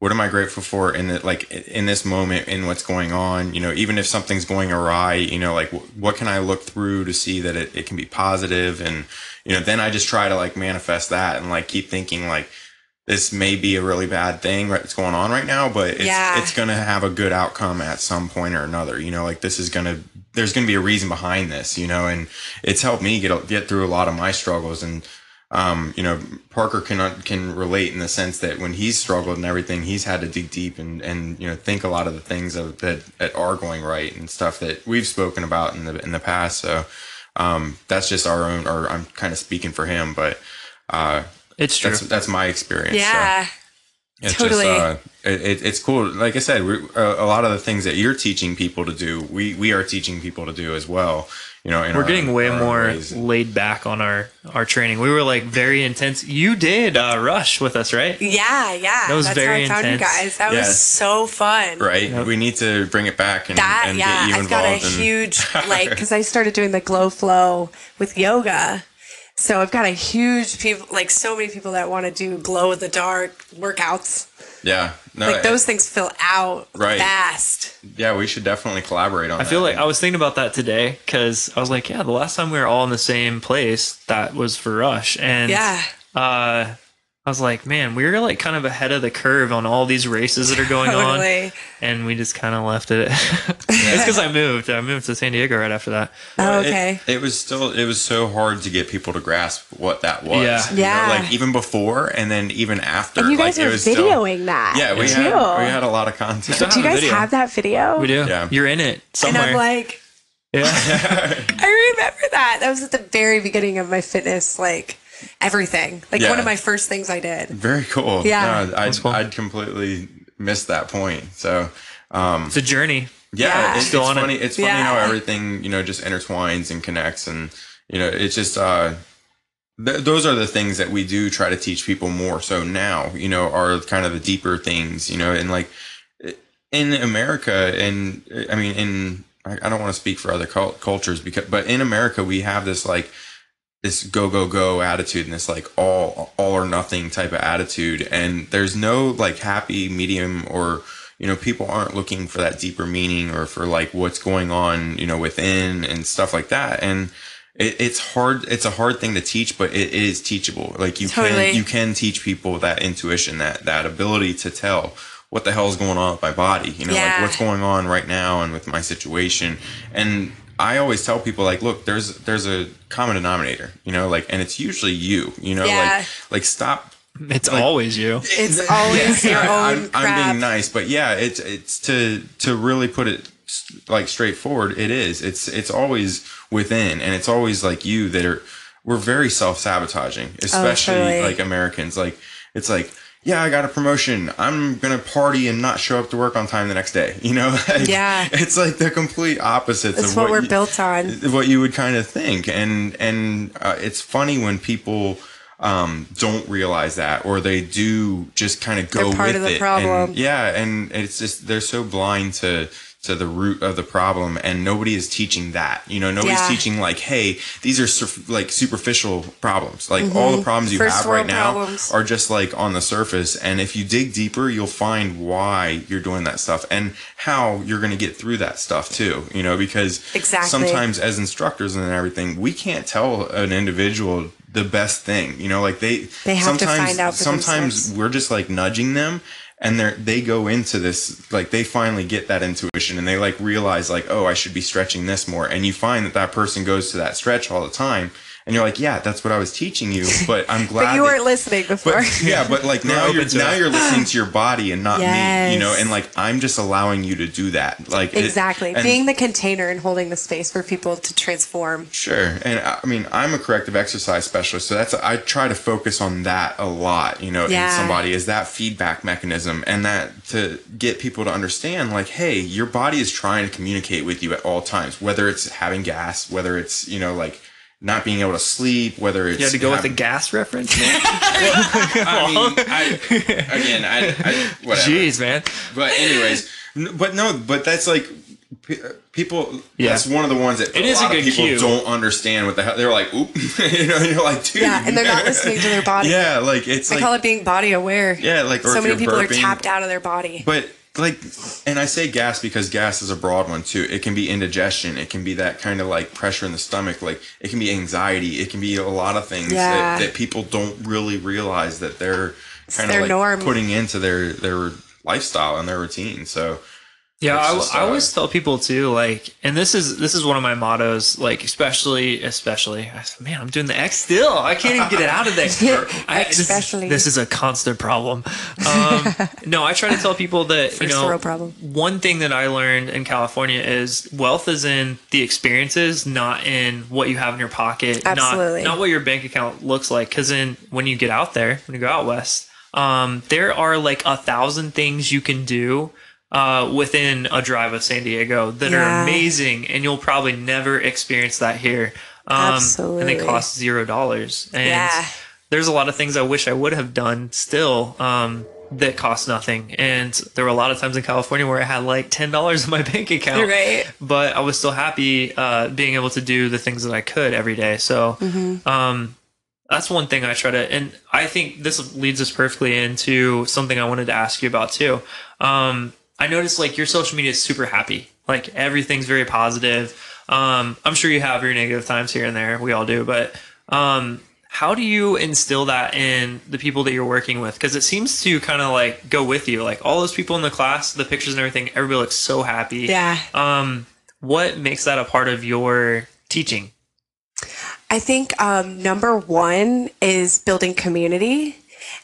what am I grateful for in the, like in this moment in what's going on? You know, even if something's going awry, you know, like wh- what can I look through to see that it, it can be positive and, you know, then I just try to like manifest that and like keep thinking like this may be a really bad thing that's going on right now, but it's, Yeah. it's going to have a good outcome at some point or another, you know, like this is going to, there's going to be a reason behind this, you know, and it's helped me get, get through a lot of my struggles and, um, you know, Parker can can relate in the sense that when he's struggled and everything, he's had to dig deep and and you know think a lot of the things of, that that are going right and stuff that we've spoken about in the in the past. So um, that's just our own, or I'm kind of speaking for him, but uh, It's true. that's that's my experience. so yeah it's totally. Just, uh, it, it, it's cool. Like I said, we, a, a lot of the things that you're teaching people to do, we we are teaching people to do as well. You know, in We're our- getting way our more ways. laid back on our our training. We were like very intense. You did uh, rush with us, right? yeah yeah That was that's very how i found you intense. guys that Yeah. was so fun right? Yep. We need to bring it back and, that and yeah get you i've got a involved. in- huge [laughs] like because i started doing the glow flow with yoga so i've got a huge people like so many people that want to do glow in the dark workouts yeah, no, like those things fill out Right. fast Yeah, we should definitely collaborate on. I feel like I was thinking about that today because I was like, yeah, the last time we were all in the same place, that was for Rush, and yeah uh, I was like, man, we were like kind of ahead of the curve on all these races that are going [laughs] on, and we just kind of left it. [laughs] it's because I moved. I moved to San Diego right after that. oh, okay It, was still it was so hard to get people to grasp what that was. Yeah. you know, Yeah. like even before and then even after. and you like, guys it were was still- videoing that yeah, we too had we had a lot of content. do you guys video. have that video We do. Yeah. You're in it and i'm like yeah. [laughs] I remember that. That was at the very beginning of my fitness, like everything. Like Yeah. one of my first things I did. Very cool. Yeah. no, I'd, cool. I'd completely missed that point. So um, it's a journey. yeah, Yeah. It's, Still it's on it. funny. It's funny Yeah. how everything you know just intertwines and connects, and you know it's just uh, th- those are the things that we do try to teach people more. So now you know are kind of the deeper things, you know, and like in America, and I mean in I I don't want to speak for other cul- cultures because, but in America we have this like this go go go attitude and this like all all or nothing type of attitude and there's no like happy medium or you know people aren't looking for that deeper meaning or for like what's going on you know within and stuff like that and it, it's hard it's a hard thing to teach but it is teachable like you Totally. can you can teach people that intuition that that ability to tell what the hell is going on with my body you know Yeah. like what's going on right now and with my situation and I always tell people like, look, there's there's a common denominator, you know, like, and it's usually you, you know, Yeah. like like stop. It's always you. [laughs] It's always your I- own I'm, crap. I'm being nice, but yeah, it's it's to to really put it like straightforward. It is. It's it's always within, and it's always like you that are. We're very self sabotaging, oh, especially totally. like Americans. Like it's like. Yeah, I got a promotion. I'm gonna party and not show up to work on time the next day. You know, [laughs] Like, Yeah. it's like the complete opposites That's of what, we're you- built on. what you would kind of think and and uh, it's funny when people um, don't realize that or they do just kind of go They're part with of the it problem. and, yeah and it's just they're so blind to to the root of the problem and nobody is teaching that you know nobody's Yeah. teaching like hey these are surf- like superficial problems like all the problems you Mm-hmm. First have right now problems. are just like on the surface and if you dig deeper you'll find why you're doing that stuff and how you're going to get through that stuff too you know because Exactly. sometimes as instructors and everything we can't tell an individual the best thing you know like they They have to sometimes find out sometimes themselves. we're just like nudging them and they they go into this like they finally get that intuition and they like realize like oh I should be stretching this more. And you find that that person goes to that stretch all the time and you're like yeah that's what I was teaching you [laughs] but I'm glad But you weren't listening before. but [laughs] yeah, but like [laughs] now you're now it. you're listening to your body and not me, you know, and like I'm just allowing you to do that. Like exactly. and- Being the container and holding the space for people to transform. Sure. And I I mean, I'm a corrective exercise specialist, so that's I try to focus on that a lot, you know, in somebody is that feedback mechanism and that to get people to understand like, hey, your body is trying to communicate with you at all times, whether it's having gas, whether it's, you know, like not being able to sleep, whether it's You had to go with the gas reference, man. [laughs] [laughs] I mean, I, again, I, I whatever. Jeez, man. But anyways, but no, but that's like uh, people. Yeah. That's one of the ones that It is a lot a of good people cue. don't understand what the hell they're like. Oop, [laughs] you know, you're like, dude. Yeah, and they're not listening to their body. Yeah, like it's I like call it being body aware. yeah, like so many you're people are tapped out of their body. But like, and I say gas because gas is a broad one too. It can be indigestion. It can be that kind of like pressure in the stomach. Like it can be anxiety. It can be a lot of things Yeah. that, that people don't really realize that they're kind of like norm. putting into their their lifestyle and their routine. So Yeah, I, just, I always tell people too, like, and this is this is one of my mottos, like, especially, especially, I said, man, I'm doing the X still. I can't even get it out of there. [laughs] I, Especially. this, is a constant problem. Um, [laughs] no, I try to tell people that you know, problem. one thing that I learned in California is wealth is in the experiences, not in what you have in your pocket, Absolutely. not not what your bank account looks like. Because then when you get out there, when you go out west, um, there are like a thousand things you can do uh, within a drive of San Diego that are amazing, and you'll probably never experience that here. Um, And they cost zero dollars. And Yeah. there's a lot of things I wish I would have done still um, that cost nothing. And there were a lot of times in California where I had like ten dollars in my [laughs] bank account, Right. But I was still happy uh, being able to do the things that I could every day. So. Mm-hmm. Um, that's one thing I try to, and I think this leads us perfectly into something I wanted to ask you about too. Um, I noticed like your social media is super happy, like everything's very positive. Um, I'm sure you have your negative times here and there. We all do, but um, how do you instill that in the people that you're working with? Because it seems to kind of like go with you. Like all those people in the class, the pictures and everything, everybody looks so happy. Yeah. Um, what makes that a part of your teaching? I think um, number one is building community.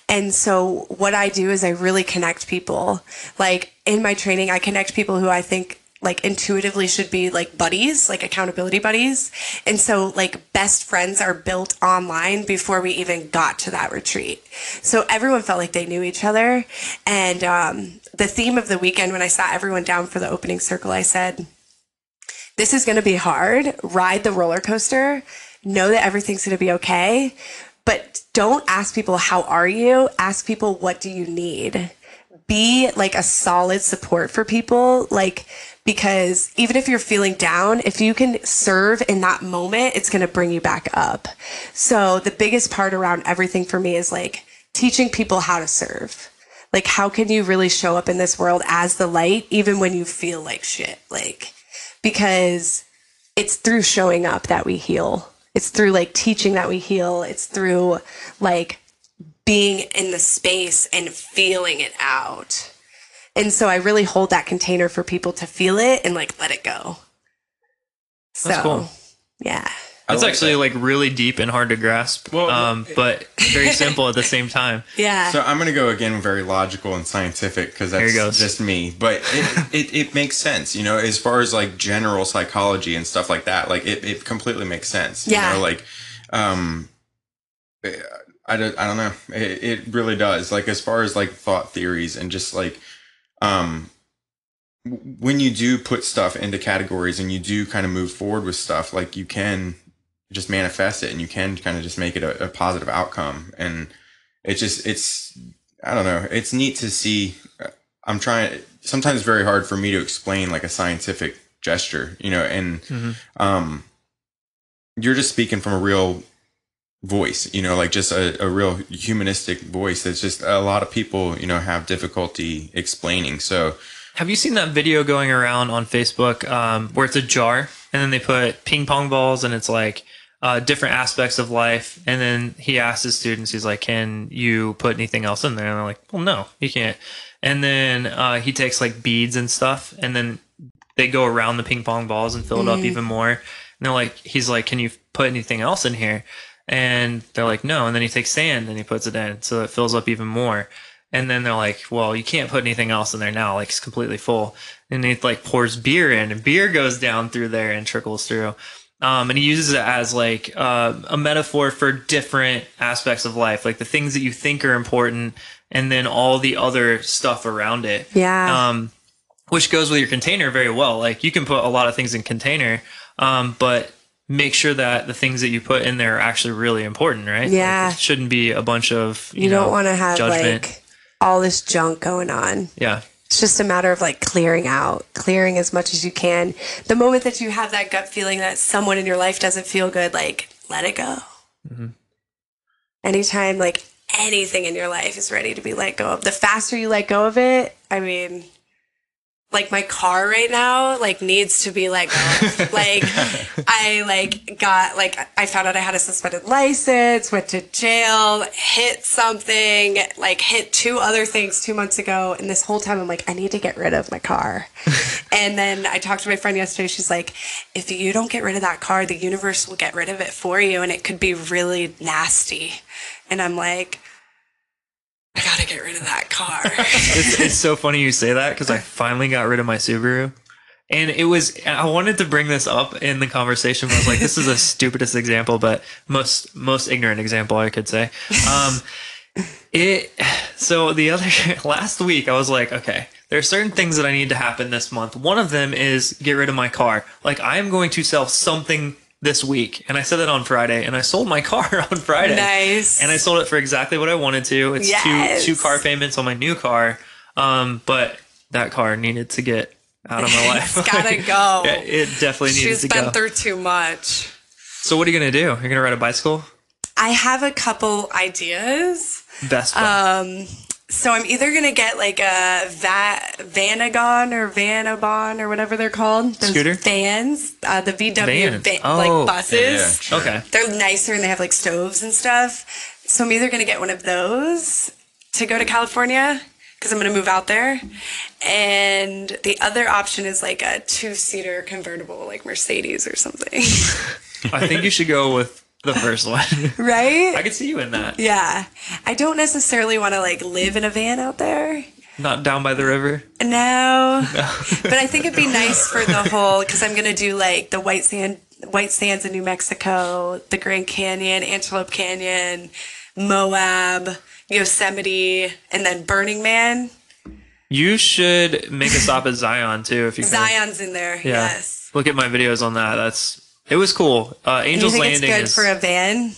And so what I do is I really connect people. Like in my training, I connect people who I think like intuitively should be like buddies, like accountability buddies. And so like best friends are built online before we even got to that retreat. So everyone felt like they knew each other. And um, the theme of the weekend, when I sat everyone down for the opening circle, I said, this is going to be hard. Ride the roller coaster. Know that everything's going to be okay. But don't ask people, how are you? Ask people, what do you need? Be like a solid support for people. Like, because even if you're feeling down, if you can serve in that moment, it's going to bring you back up. So the biggest part around everything for me is like teaching people how to serve. Like, how can you really show up in this world as the light, even when you feel like shit? Like, because it's through showing up that we heal. It's through like teaching that we heal. It's through like being in the space and feeling it out. And so I really hold that container for people to feel it and like let it go. So, That's cool. yeah. I It's like actually that. like really deep and hard to grasp, Well, um, but very simple at the same time. [laughs] Yeah. So I'm gonna go again very logical and scientific because There that's he goes. just me. But it, it, it makes sense, you know, as far as like general psychology and stuff like that. Like it, it completely makes sense. Yeah. You know, like um I don't I don't know. It, it really does. Like as far as like thought theories and just like um when you do put stuff into categories and you do kind of move forward with stuff, like you can just manifest it and you can kind of just make it a, a positive outcome. And it just, it's, I don't know, it's neat to see. I'm trying, sometimes very hard for me to explain like a scientific gesture, you know, and um, you're just speaking from a real voice, you know, like just a, a real humanistic voice that's just a lot of people, you know, have difficulty explaining. So Have you seen that video going around on Facebook um, where it's a jar and then they put ping pong balls and it's like uh, different aspects of life? And then he asks his students, he's like, Can you put anything else in there? And they're like, Well, no, you can't. And then uh, he takes like beads and stuff and then they go around the ping pong balls and fill it up even more. And they're like, He's like, Can you put anything else in here? And they're like, No. And then he takes sand and he puts it in so it fills up even more. And then they're like, well, you can't put anything else in there now. Like it's completely full. And he like pours beer in and beer goes down through there and trickles through. Um, and he uses it as like uh, a metaphor for different aspects of life, like the things that you think are important and then all the other stuff around it. Yeah. Um, which goes with your container very well. Like you can put a lot of things in container, um, but make sure that the things that you put in there are actually really important, right? Yeah. Like, it shouldn't be a bunch of you, you know, don't want to have judgment. like all this junk going on. yeah. It's just a matter of like clearing out, clearing as much as you can. The moment that you have that gut feeling that someone in your life doesn't feel good, like let it go. Mm-hmm. Anytime like anything in your life is ready to be let go of, the faster you let go of it, I mean, like my car right now, like needs to be let go. [laughs] like I like got like I found out I had a suspended license, went to jail, hit something, like hit two other things two months ago, and this whole time I'm like, I need to get rid of my car. [laughs] and then I talked to my friend yesterday. She's like, if you don't get rid of that car, the universe will get rid of it for you, and it could be really nasty. And I'm like, I gotta get rid of that car. [laughs] it's, it's so funny you say that because I finally got rid of my Subaru. And it was, I wanted to bring this up in the conversation, but I was like, this is the [laughs] stupidest example, but most, most ignorant example, I could say. Um, it, so the other, [laughs] last week, I was like, okay, there are certain things that I need to happen this month. One of them is get rid of my car. Like, I am going to sell something this week. And I said that on Friday, and I sold my [laughs] car on Friday. Nice. And I sold it for exactly what I wanted to. It's Yes. two two car payments on my new car. Um, but that car needed to get out of my [laughs] life. It's gotta [laughs] go. Yeah, it definitely needed She's to go. She's been through too much. so what are you gonna do? You're gonna ride a bicycle? I have a couple ideas. Best. Um, so I'm either gonna get like a va- Vanagon or Vanabon or whatever they're called. Those Scooter? Vans, uh, the VW Van. va- Oh. like buses. Yeah, okay. They're nicer and they have like stoves and stuff. So I'm either gonna get one of those to go to California because I'm gonna move out there, and the other option is like a two-seater convertible, like Mercedes or something. [laughs] I think you should go with the first one. [laughs] right? I could see you in that. Yeah. I don't necessarily want to like live in a van out there. Not down by the river. No. but I think it'd be nice for the whole cuz I'm going to do like the white sand white sands in New Mexico, the Grand Canyon, Antelope Canyon, Moab, Yosemite, and then Burning Man. You should make a stop at Zion too if you can. Zion's in there. Yeah. Yes. Look at my videos on that. That's it was cool. Uh, Do you Angels think Landing it's good is for a van?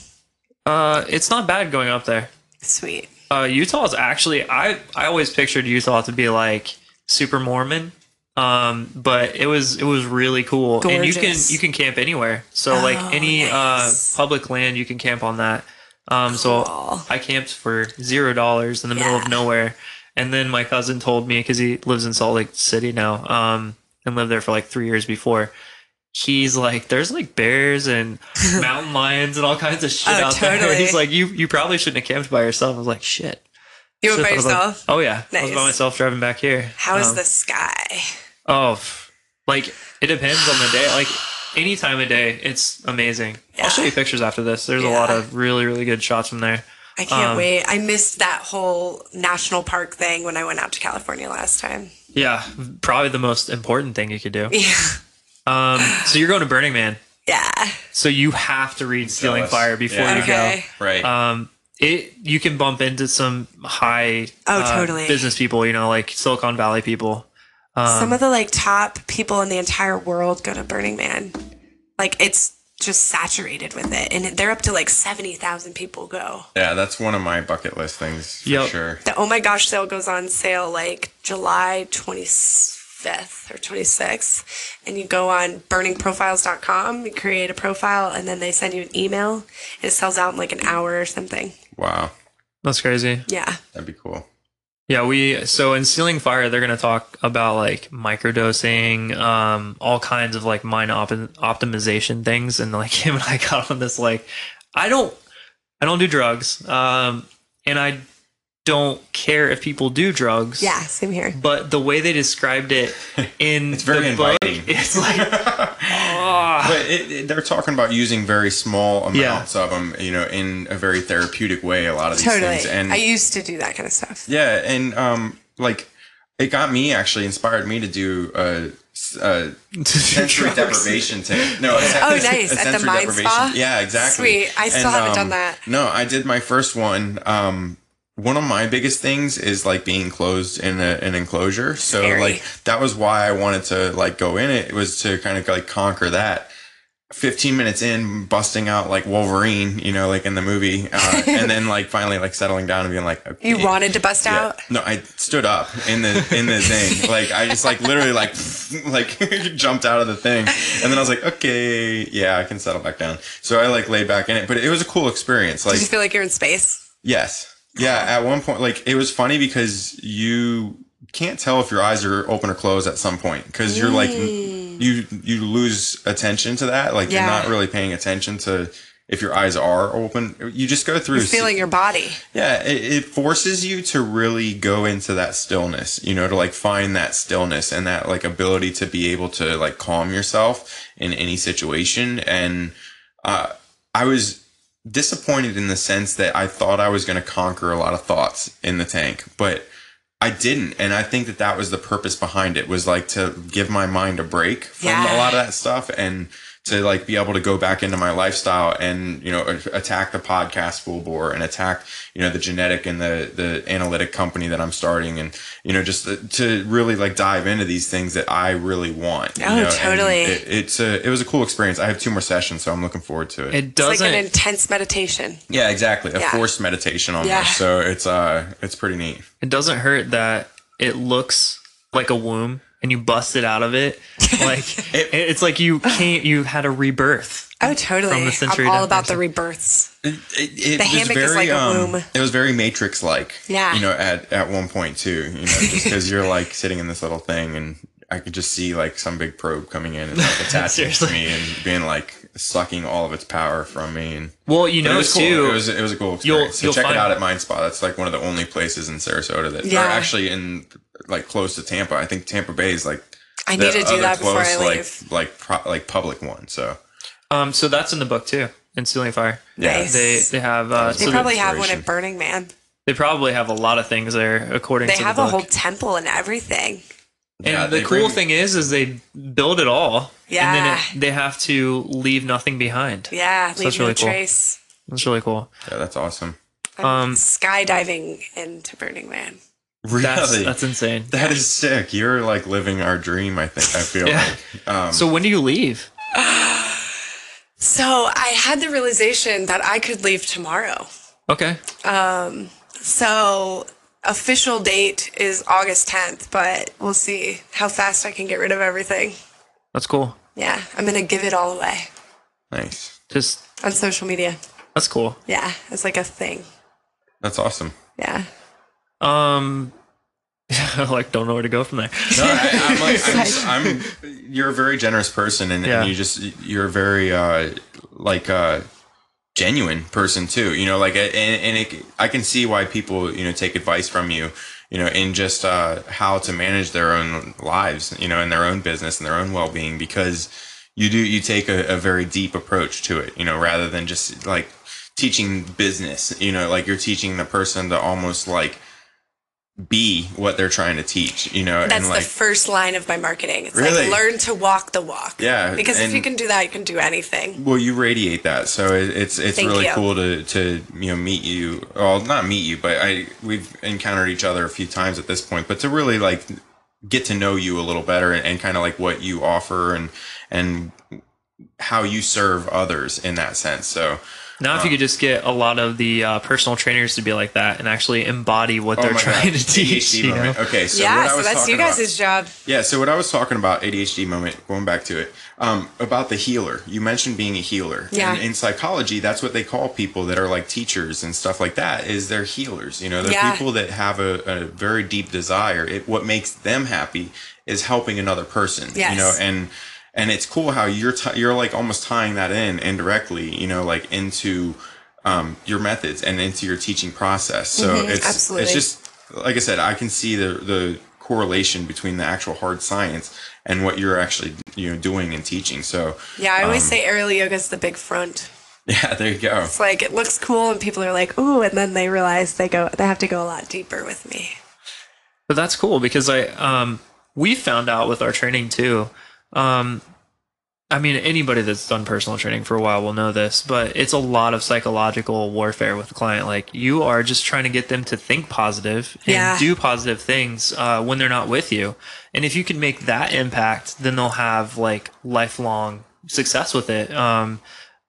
uh, it's not bad going up there. Sweet. Uh, Utah is actually I I always pictured Utah to be like super Mormon, um, but it was it was really cool, and you can Gorgeous. you can camp anywhere. So like Oh, any nice. uh, public land, you can camp on that. Um, so I camped for zero dollars in the middle Yeah. of nowhere, and then my cousin told me because he lives in Salt Lake City now, um, and lived there for like three years before. He's like, there's like bears and [laughs] mountain lions and all kinds of shit Oh, out there. [laughs] totally. He's like, you you probably shouldn't have camped by yourself. I was like, shit. You went by Should've thought about- yourself? Oh yeah, I was by myself driving back here. How is Um, the sky? Oh, like it depends on the day. Like any time of day, it's amazing. Yeah. I'll show you pictures after this. There's a lot of really really good shots from there. I can't um, wait. I missed that whole national park thing when I went out to California last time. Yeah, probably the most important thing you could do. Yeah. Um, so you're going to Burning Man. Yeah. So you have to read Stealing us. Fire before Yeah. you Okay. Right. go. Um, it you can bump into some high Oh, uh, totally. business people. You know, like Silicon Valley people. Um, Some of the like top people in the entire world go to Burning Man. Like it's just saturated with it, and they're up to like seventy thousand people go. Yeah, that's one of my bucket list things for Yep. sure. The Oh My Gosh sale goes on sale like July 25th or 26th. And you go on burningprofiles.com, you create a profile, and then they send you an email. And it sells out in like an hour or something. Wow, That's crazy. Yeah. that'd be cool. Yeah, we so in Stealing Fire, they're gonna talk about like microdosing, um, all kinds of like mind op- optimization things, and like [laughs] him and I got on this like, I don't, I don't do drugs, um, and I don't care if people do drugs. Yeah, same here. But the way they described it [laughs] in It's very the book, inviting. [laughs] it's like, ah. [laughs] But it, it- they're talking about using very small amounts of them, you know, in a very therapeutic way. A lot of these Totally. things, and I used to do that kind of stuff. yeah, and um, like it got me actually inspired me to do a, a sensory Drugs. deprivation tank. No, a, Oh, a nice. At the sensory Mind deprivation- Spa? Yeah, exactly. Sweet. I still haven't done that. No, I did my first one. Um, one of my biggest things is like being closed in a, an enclosure. So Scary. like that was why I wanted to like go in it. Was to kind of like conquer that. 15 minutes in busting out like Wolverine, you know, like in the movie, uh, [laughs] and then like finally like settling down and being like, okay, You wanted to bust yeah. out? No, I stood up in the in the thing. [laughs] Like I just like literally like [laughs] like jumped out of the thing, and then I was like, okay, yeah, I can settle back down. So I like laid back in it, but it was a cool experience. Like Did you feel like you're in space? yes, yeah. At one point, like it was funny because you can't tell if your eyes are open or closed at some point because you're like you you lose attention to that. Like Yeah. you're not really paying attention to. If your eyes are open, you just go through. You're feeling your body. Yeah, it, it forces you to really go into that stillness, you know, to like find that stillness and that like ability to be able to like calm yourself in any situation. And uh, I was disappointed in the sense that I thought I was going to conquer a lot of thoughts in the tank, but I didn't. And I think that that was the purpose behind it was like to give my mind a break from Yeah. a lot of that stuff and to like be able to go back into my lifestyle and you know attack the podcast full bore and attack you know the genetic and the the analytic company that I'm starting and you know just to, to really like dive into these things that I really want. you Oh, know, totally. It, it's a it was a cool experience. I have two more sessions, so I'm looking forward to it. it doesn't. like an intense meditation. yeah, exactly. A Yeah. forced meditation almost. Yeah. So it's uh it's pretty neat. it doesn't hurt that it looks like a womb and you bust it out of it. [laughs] Like It- it's like you can't. You had a rebirth. Oh, totally. From the sensory I'm all about the rebirths. It, it, it The was hammock is very, like a um, womb. It was very Matrix like. Yeah. You know, at at one point too. You know, just because you're like sitting in this little thing, and I could just see like some big probe coming in and like [laughs] attaching to me and being like sucking all of its power from me. And Well, you but it know was cool. too. It was it was a cool You'll- experience. you'll check it out at Mind Spa. That's like one of the only places in Sarasota that Yeah. are actually in like close to Tampa. I think Tampa Bay is like. I the need to do other that before I close, leave. Like like pro, like public one. So um, so that's in the book too. In Stealing Fire, yeah. Nice. they they have. Uh, They so probably have one at Burning Man. they probably have a lot of things there, according They to They have the a whole temple and everything. and Yeah, the cool bring- thing is, is they build it all. Yeah. And then it, they have to leave nothing behind. Yeah, So leave that's no really cool. trace. That's really cool. Yeah, that's awesome. Um, skydiving into Burning Man. Really? That's that's insane. That is sick. You're like living our dream. I think. I feel Yeah. like. Um, So when do you leave? [sighs] So I had the realization that I could leave tomorrow. Okay. Um, So official date is August 10th, but we'll see how fast I can get rid of everything. That's cool. Yeah, I'm gonna give it all away nice. Just on social media. that's cool. Yeah, it's like a thing. That's awesome. Yeah. Um, [laughs] like don't know where to go from there. No, I, I'm like, I'm, [laughs] just- I'm. You're a very generous person, and, Yeah. and you just you're a very uh like uh genuine person too. You know, like and, and it, I can see why people you know take advice from you. You know, in just uh, how to manage their own lives. You know, in their own business and their own well being, because you do you take a, a very deep approach to it. You know, rather than just like teaching business. You know, like you're teaching the person to almost like be what they're trying to teach. You know, That's and like the first line of my marketing. It's Really? like learn to walk the walk. Yeah, Because if you can do that, you can do anything. Well, you radiate that, so it, it's it's Thank really you. cool to to you know meet you. Well, not meet you, but I we've encountered each other a few times at this point. But to really like get to know you a little better and, and kind of like what you offer and and how you serve others in that sense. So Now, if you could just get a lot of the uh, personal trainers to be like that and actually embody what Oh they're trying God, to teach, ADHD you know? moment. Okay, so yeah, what I so was that's you guys' about, job. Yeah, so what I was talking about ADHD moment, going back to it, um, about the healer. You mentioned being a healer. Yeah. And in psychology, that's what they call people that are like teachers and stuff like that. Is they're healers. You know, they're Yeah. people that have a, a very deep desire. It, what makes them happy is helping another person. Yes. You know, and and it's cool how you're t- you're like almost tying that in indirectly. You know, like into um, your methods and into your teaching process. So it's Mm-hmm. absolutely. it's just like I said, I can see the the correlation between the actual hard science and what you're actually you know doing and teaching. So Yeah, I always um, say aerial yoga is the big front. yeah, [laughs] there you go. It's like it looks cool, and people are like, "Ooh," and then they realize they go, they have to go a lot deeper with me. But that's cool because I um we found out with our training too. Um I mean anybody that's done personal training for a while will know this, but it's a lot of psychological warfare with the client. Like you are just trying to get them to think positive and Yeah. do positive things uh, when they're not with you. And if you can make that impact, then they'll have like lifelong success with it. Um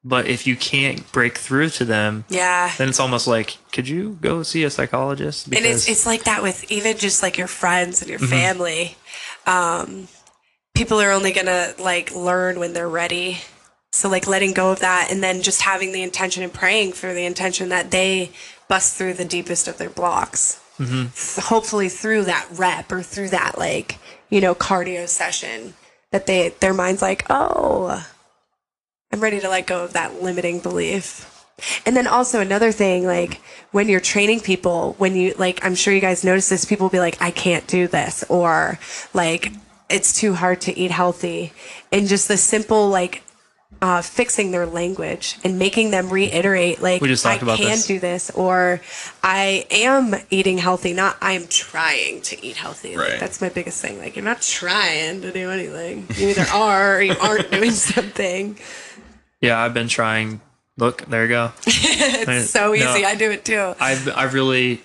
but if you can't break through to them, Yeah. then it's almost like, could you go see a psychologist? and it's it's like that with even just like your friends and your family. Um, people are only gonna like learn when they're ready. So like letting go of that, and then just having the intention and praying for the intention that they bust through the deepest of their blocks. Mm-hmm. Th- Hopefully through that rep or through that like you know cardio session, that they their mind's like, oh, I'm ready to let go of that limiting belief. And then also another thing, like when you're training people, when you like, I'm sure you guys notice this, people will be like, I can't do this, or like, it's too hard to eat healthy. And just the simple, like, uh, fixing their language and making them reiterate, like, We just talked I about can this. do this, or I am eating healthy, not I am trying to eat healthy. Like, that's my biggest thing. Like, you're not trying to do anything. You either [laughs] are or you aren't doing something. Yeah, I've been trying. Look, there you go. [laughs] It's so easy. No. I do it too. I've I've really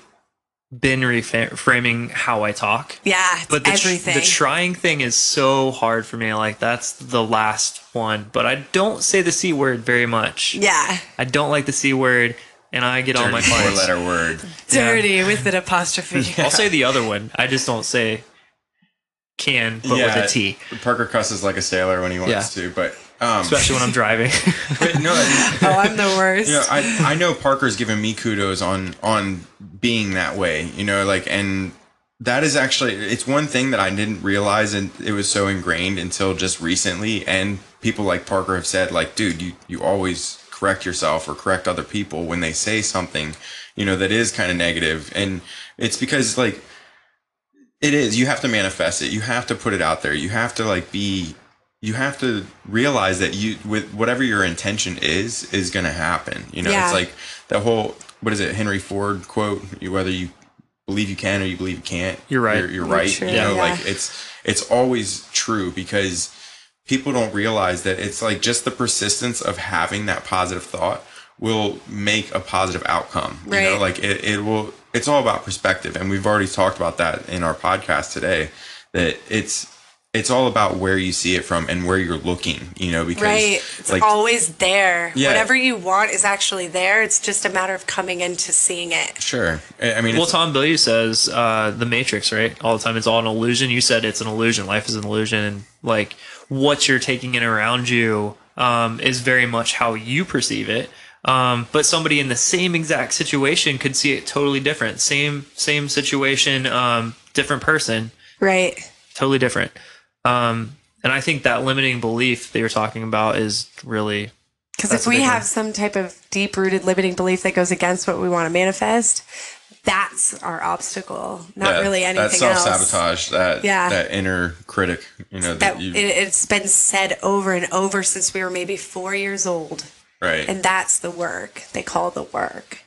been reframing how I talk. Yeah, it's But the, tr- everything. the trying thing is so hard for me. Like that's the last one. But I don't say the c word very much. yeah, I don't like the c word, and I get all my four letter word. [laughs] dirty with an apostrophe. [laughs] I'll say the other one. I just don't say can, but with a T, Parker cusses like a sailor when he wants Yeah. to, but um, especially when I'm [laughs] driving. but no, [laughs] oh, I'm the worst. you know, I I know Parker's given me kudos on on being that way. You know, like and that is actually it's one thing that I didn't realize and it was so ingrained until just recently. And people like Parker have said, like, dude, you you always correct yourself or correct other people when they say something, you know, that is kind of negative. And it's because like it is. You have to manifest it. You have to put it out there. You have to like be. You have to realize that you, with whatever your intention is, is going to happen. You know, Yeah. it's like the whole. What is it? Henry Ford quote: "You whether you believe you can or you believe you can't, You're right. You're, you're right. true, You know, yeah. like it's it's always true because people don't realize that it's like just the persistence of having that positive thought will make a positive outcome. You know, like it, it will it's all about perspective and we've already talked about that in our podcast today that it's it's all about where you see it from and where you're looking, you know, because right. It's like always there. Yeah. Whatever you want is actually there. It's just a matter of coming into seeing it. sure. I I mean well, Tom Bilyeu says uh, the Matrix, right? All the time, it's all an illusion. You said it's an illusion. Life is an illusion, and like what you're taking in around you um, is very much how you perceive it. Um, but somebody in the same exact situation could see it totally different. Same same situation, um, different person, Right. totally different. Um, and I think that limiting belief that you're talking about is really Because if we have one. some type of deep rooted limiting belief that goes against what we want to manifest, that's our obstacle, not that- really that anything self else. sabotage, that Yeah. that inner critic, you know, that, That you it's been said over and over since we were maybe four years old, right. and that's the work they call the work.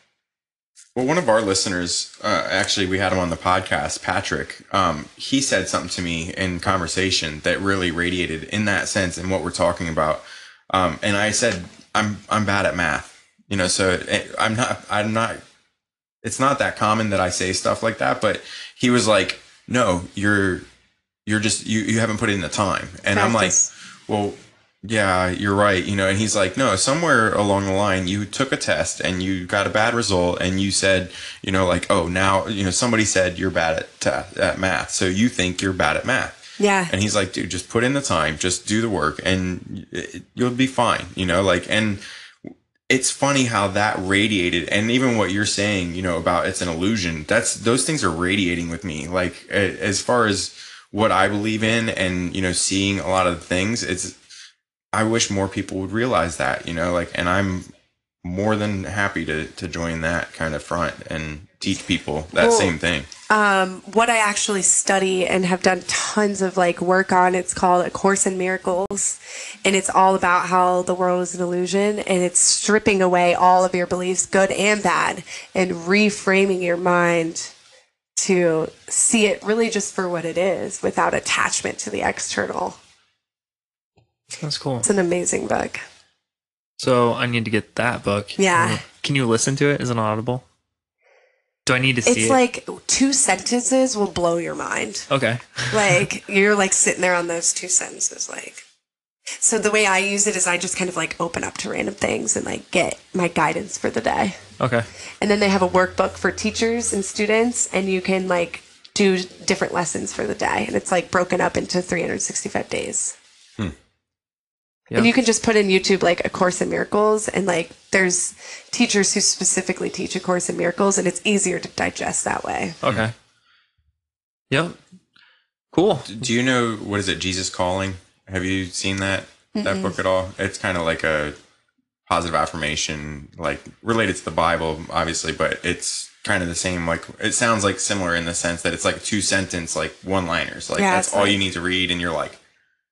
Well, one of our listeners, uh, actually, we had him on the podcast, Patrick. Um, he said something to me in conversation that really radiated in that sense and what we're talking about. Um, and I said, "I'm I'm bad at math, you know, so eh, I'm not I'm not. It's not that common that I say stuff like that." But he was like, "No, you're you're just you you haven't put in the time." And I'm like, "Well, yeah, you're right. You know, and he's like, no, somewhere along the line, you took a test and you got a bad result, and you said, you know, like, oh, now, you know, somebody said you're bad at at math, so you think you're bad at math. Yeah. And he's like, dude, just put in the time, just do the work, and it, you'll be fine. You know, like, and it's funny how that radiated, and even what you're saying, you know, about it's an illusion. That's those things are radiating with me. Like, as far as what I believe in, and you know, seeing a lot of things, it's I wish more people would realize that, you know, like, and I'm more than happy to to join that kind of front and teach people that Well, same thing. um, what I actually study and have done tons of like work on. It's called A Course in Miracles, and it's all about how the world is an illusion, and it's stripping away all of your beliefs, good and bad, and reframing your mind to see it really just for what it is, without attachment to the external. That's cool. It's an amazing book. So I need to get that book. Yeah. Can you listen to it? Is it an audible? Do I need to see It's it? like two sentences will blow your mind. okay. [laughs] like you're like sitting there on those two sentences like so the way i use it is i just kind of like open up to random things and like get my guidance for the day Okay. and then they have a workbook for teachers and students and you can like do different lessons for the day and it's like broken up into 365 days Yeah. and you can just put in youtube like a course in miracles and like there's teachers who specifically teach a course in miracles and it's easier to digest that way Okay. Yep. Cool. Do you know what is it? Jesus Calling. Have you seen that that book at all? It's kind of like a positive affirmation, like related to the Bible, obviously, but it's kind of the same. Like it sounds like similar in the sense that it's like two sentence, like one liners. Like Yeah, that's all like- you need to read, and you're like,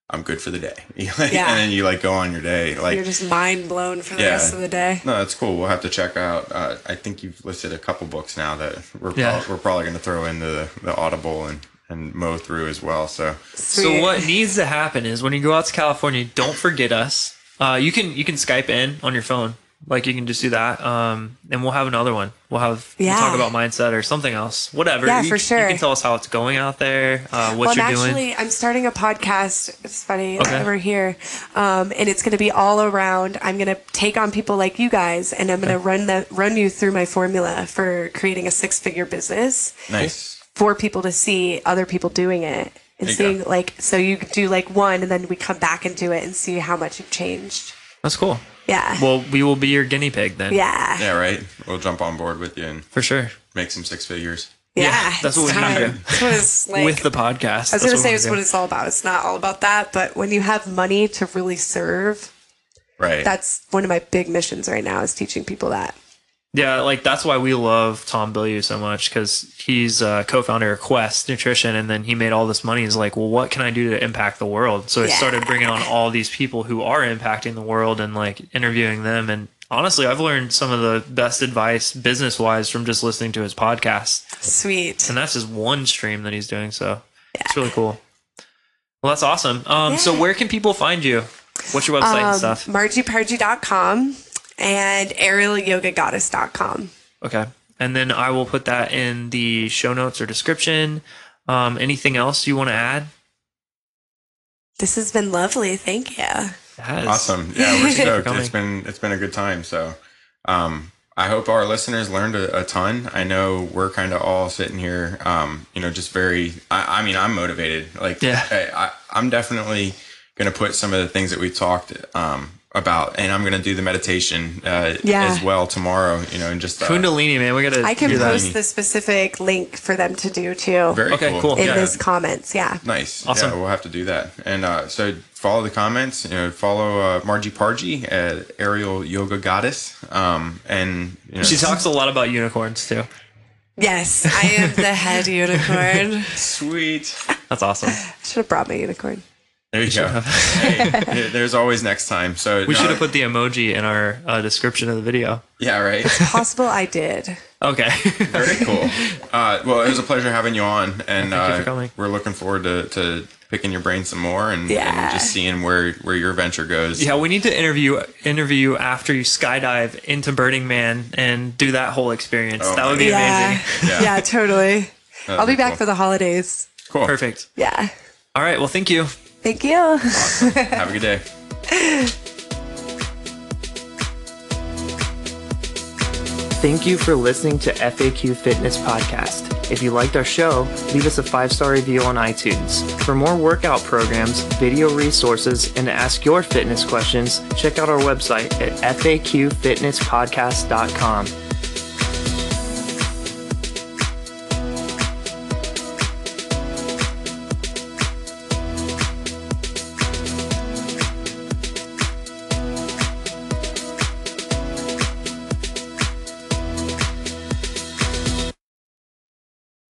I'm good for the day. [laughs] Yeah. and then you like go on your day. Like you're just mind blown for the Yeah. rest of the day no, that's cool. We'll have to check out. Uh, I think you've listed a couple books now that we're Yeah. prob- we're probably going to throw into the, the Audible and and mow through as well. So So what needs to happen is when you go out to California, don't forget us. Uh, you can you can Skype in on your phone. Like you can just do that. Um, and we'll have another one. We'll have we'll Yeah. talk about mindset or something else. Whatever. Yeah, You- for You can tell us how it's going out there. Uh, what well, you're I'm doing. actually, I'm starting a podcast. It's funny Okay. that we're here, um, and it's going to be all around. I'm going to take on people like you guys, and I'm going to run the run you through my formula for creating a six figure business nice. for people to see other people doing it and seeing go. like so you do like one, and then we come back and do it and see how much you've changed. That's cool. Yeah. Well, we will be your guinea pig then. yeah. Yeah, right. We'll jump on board with you and For sure. make some six figures. Yeah. Yeah, that's what we need to time. do. That's what it's [laughs] like. With the podcast. I was going to say it's what it's all about. It's not all about that, but when you have money to really serve, Right. that's one of my big missions right now is teaching people that. Yeah, like that's why we love Tom Bilyeu so much because he's uh, co-founder of Quest Nutrition, and then he made all this money. He's like, well, what can I do to impact the world? So he Yeah. started bringing on all these people who are impacting the world and like interviewing them. And honestly, I've learned some of the best advice business wise from just listening to his podcast, Sweet. and that's just one stream that he's doing. So it's really cool. Well, that's awesome. Um, so where can people find you? What's your website and Um, stuff? MargiePargie.com and aerialyogagoddess.com. Okay. And then I will put that in the show notes or description. Um, anything else you want to add? This has been lovely. Thank you. Yes. awesome. [laughs] Yeah, we're stoked. Coming. it's been it's been a good time. So, um, I hope our listeners learned a, a ton. I know we're kind of all sitting here, um, you know, just very. I, I mean, I'm motivated. Like, Yeah. I, I, I'm definitely going to put some of the things that we talked um, about, and I'm going to do the meditation uh, Yeah. as well tomorrow. You know, and just uh, Kundalini, man. We got to I can do that. post the specific link for them to do too very Okay, cool. cool. in yeah. this comments. Yeah. Nice. Awesome. Yeah, we'll have to do that. And uh, so follow the comments. You know, follow uh, Margie Pargie at Aerial Yoga Goddess. Um, and you know, She talks a lot about unicorns too. Yes, I am the head unicorn. [laughs] Sweet. That's awesome. Should have brought my unicorn. There you go. hey, [laughs] there's always next time. So We no, should have put the emoji in our uh, description of the video. Yeah, right. It's Possible I did. Okay. Very cool. Uh, well, it was a pleasure having you on, and Thank you uh, for coming. we're looking forward to, to picking your brain some more and, Yeah. and just seeing where where your venture goes. yeah, we need to interview interview after you skydive into Burning Man and do that whole experience. Oh that would be Yeah. amazing. Yeah. yeah. totally. That'd I'll be back cool. for the holidays. Cool. Perfect. Yeah. All right. Well, thank you. Thank you. [laughs] Have a good day. Thank you for listening to FAQ Fitness Podcast. If you liked our show, leave us a five star review on iTunes. For more workout programs, video resources, and to ask your fitness questions, check out our website at faqfitnesspodcast.com.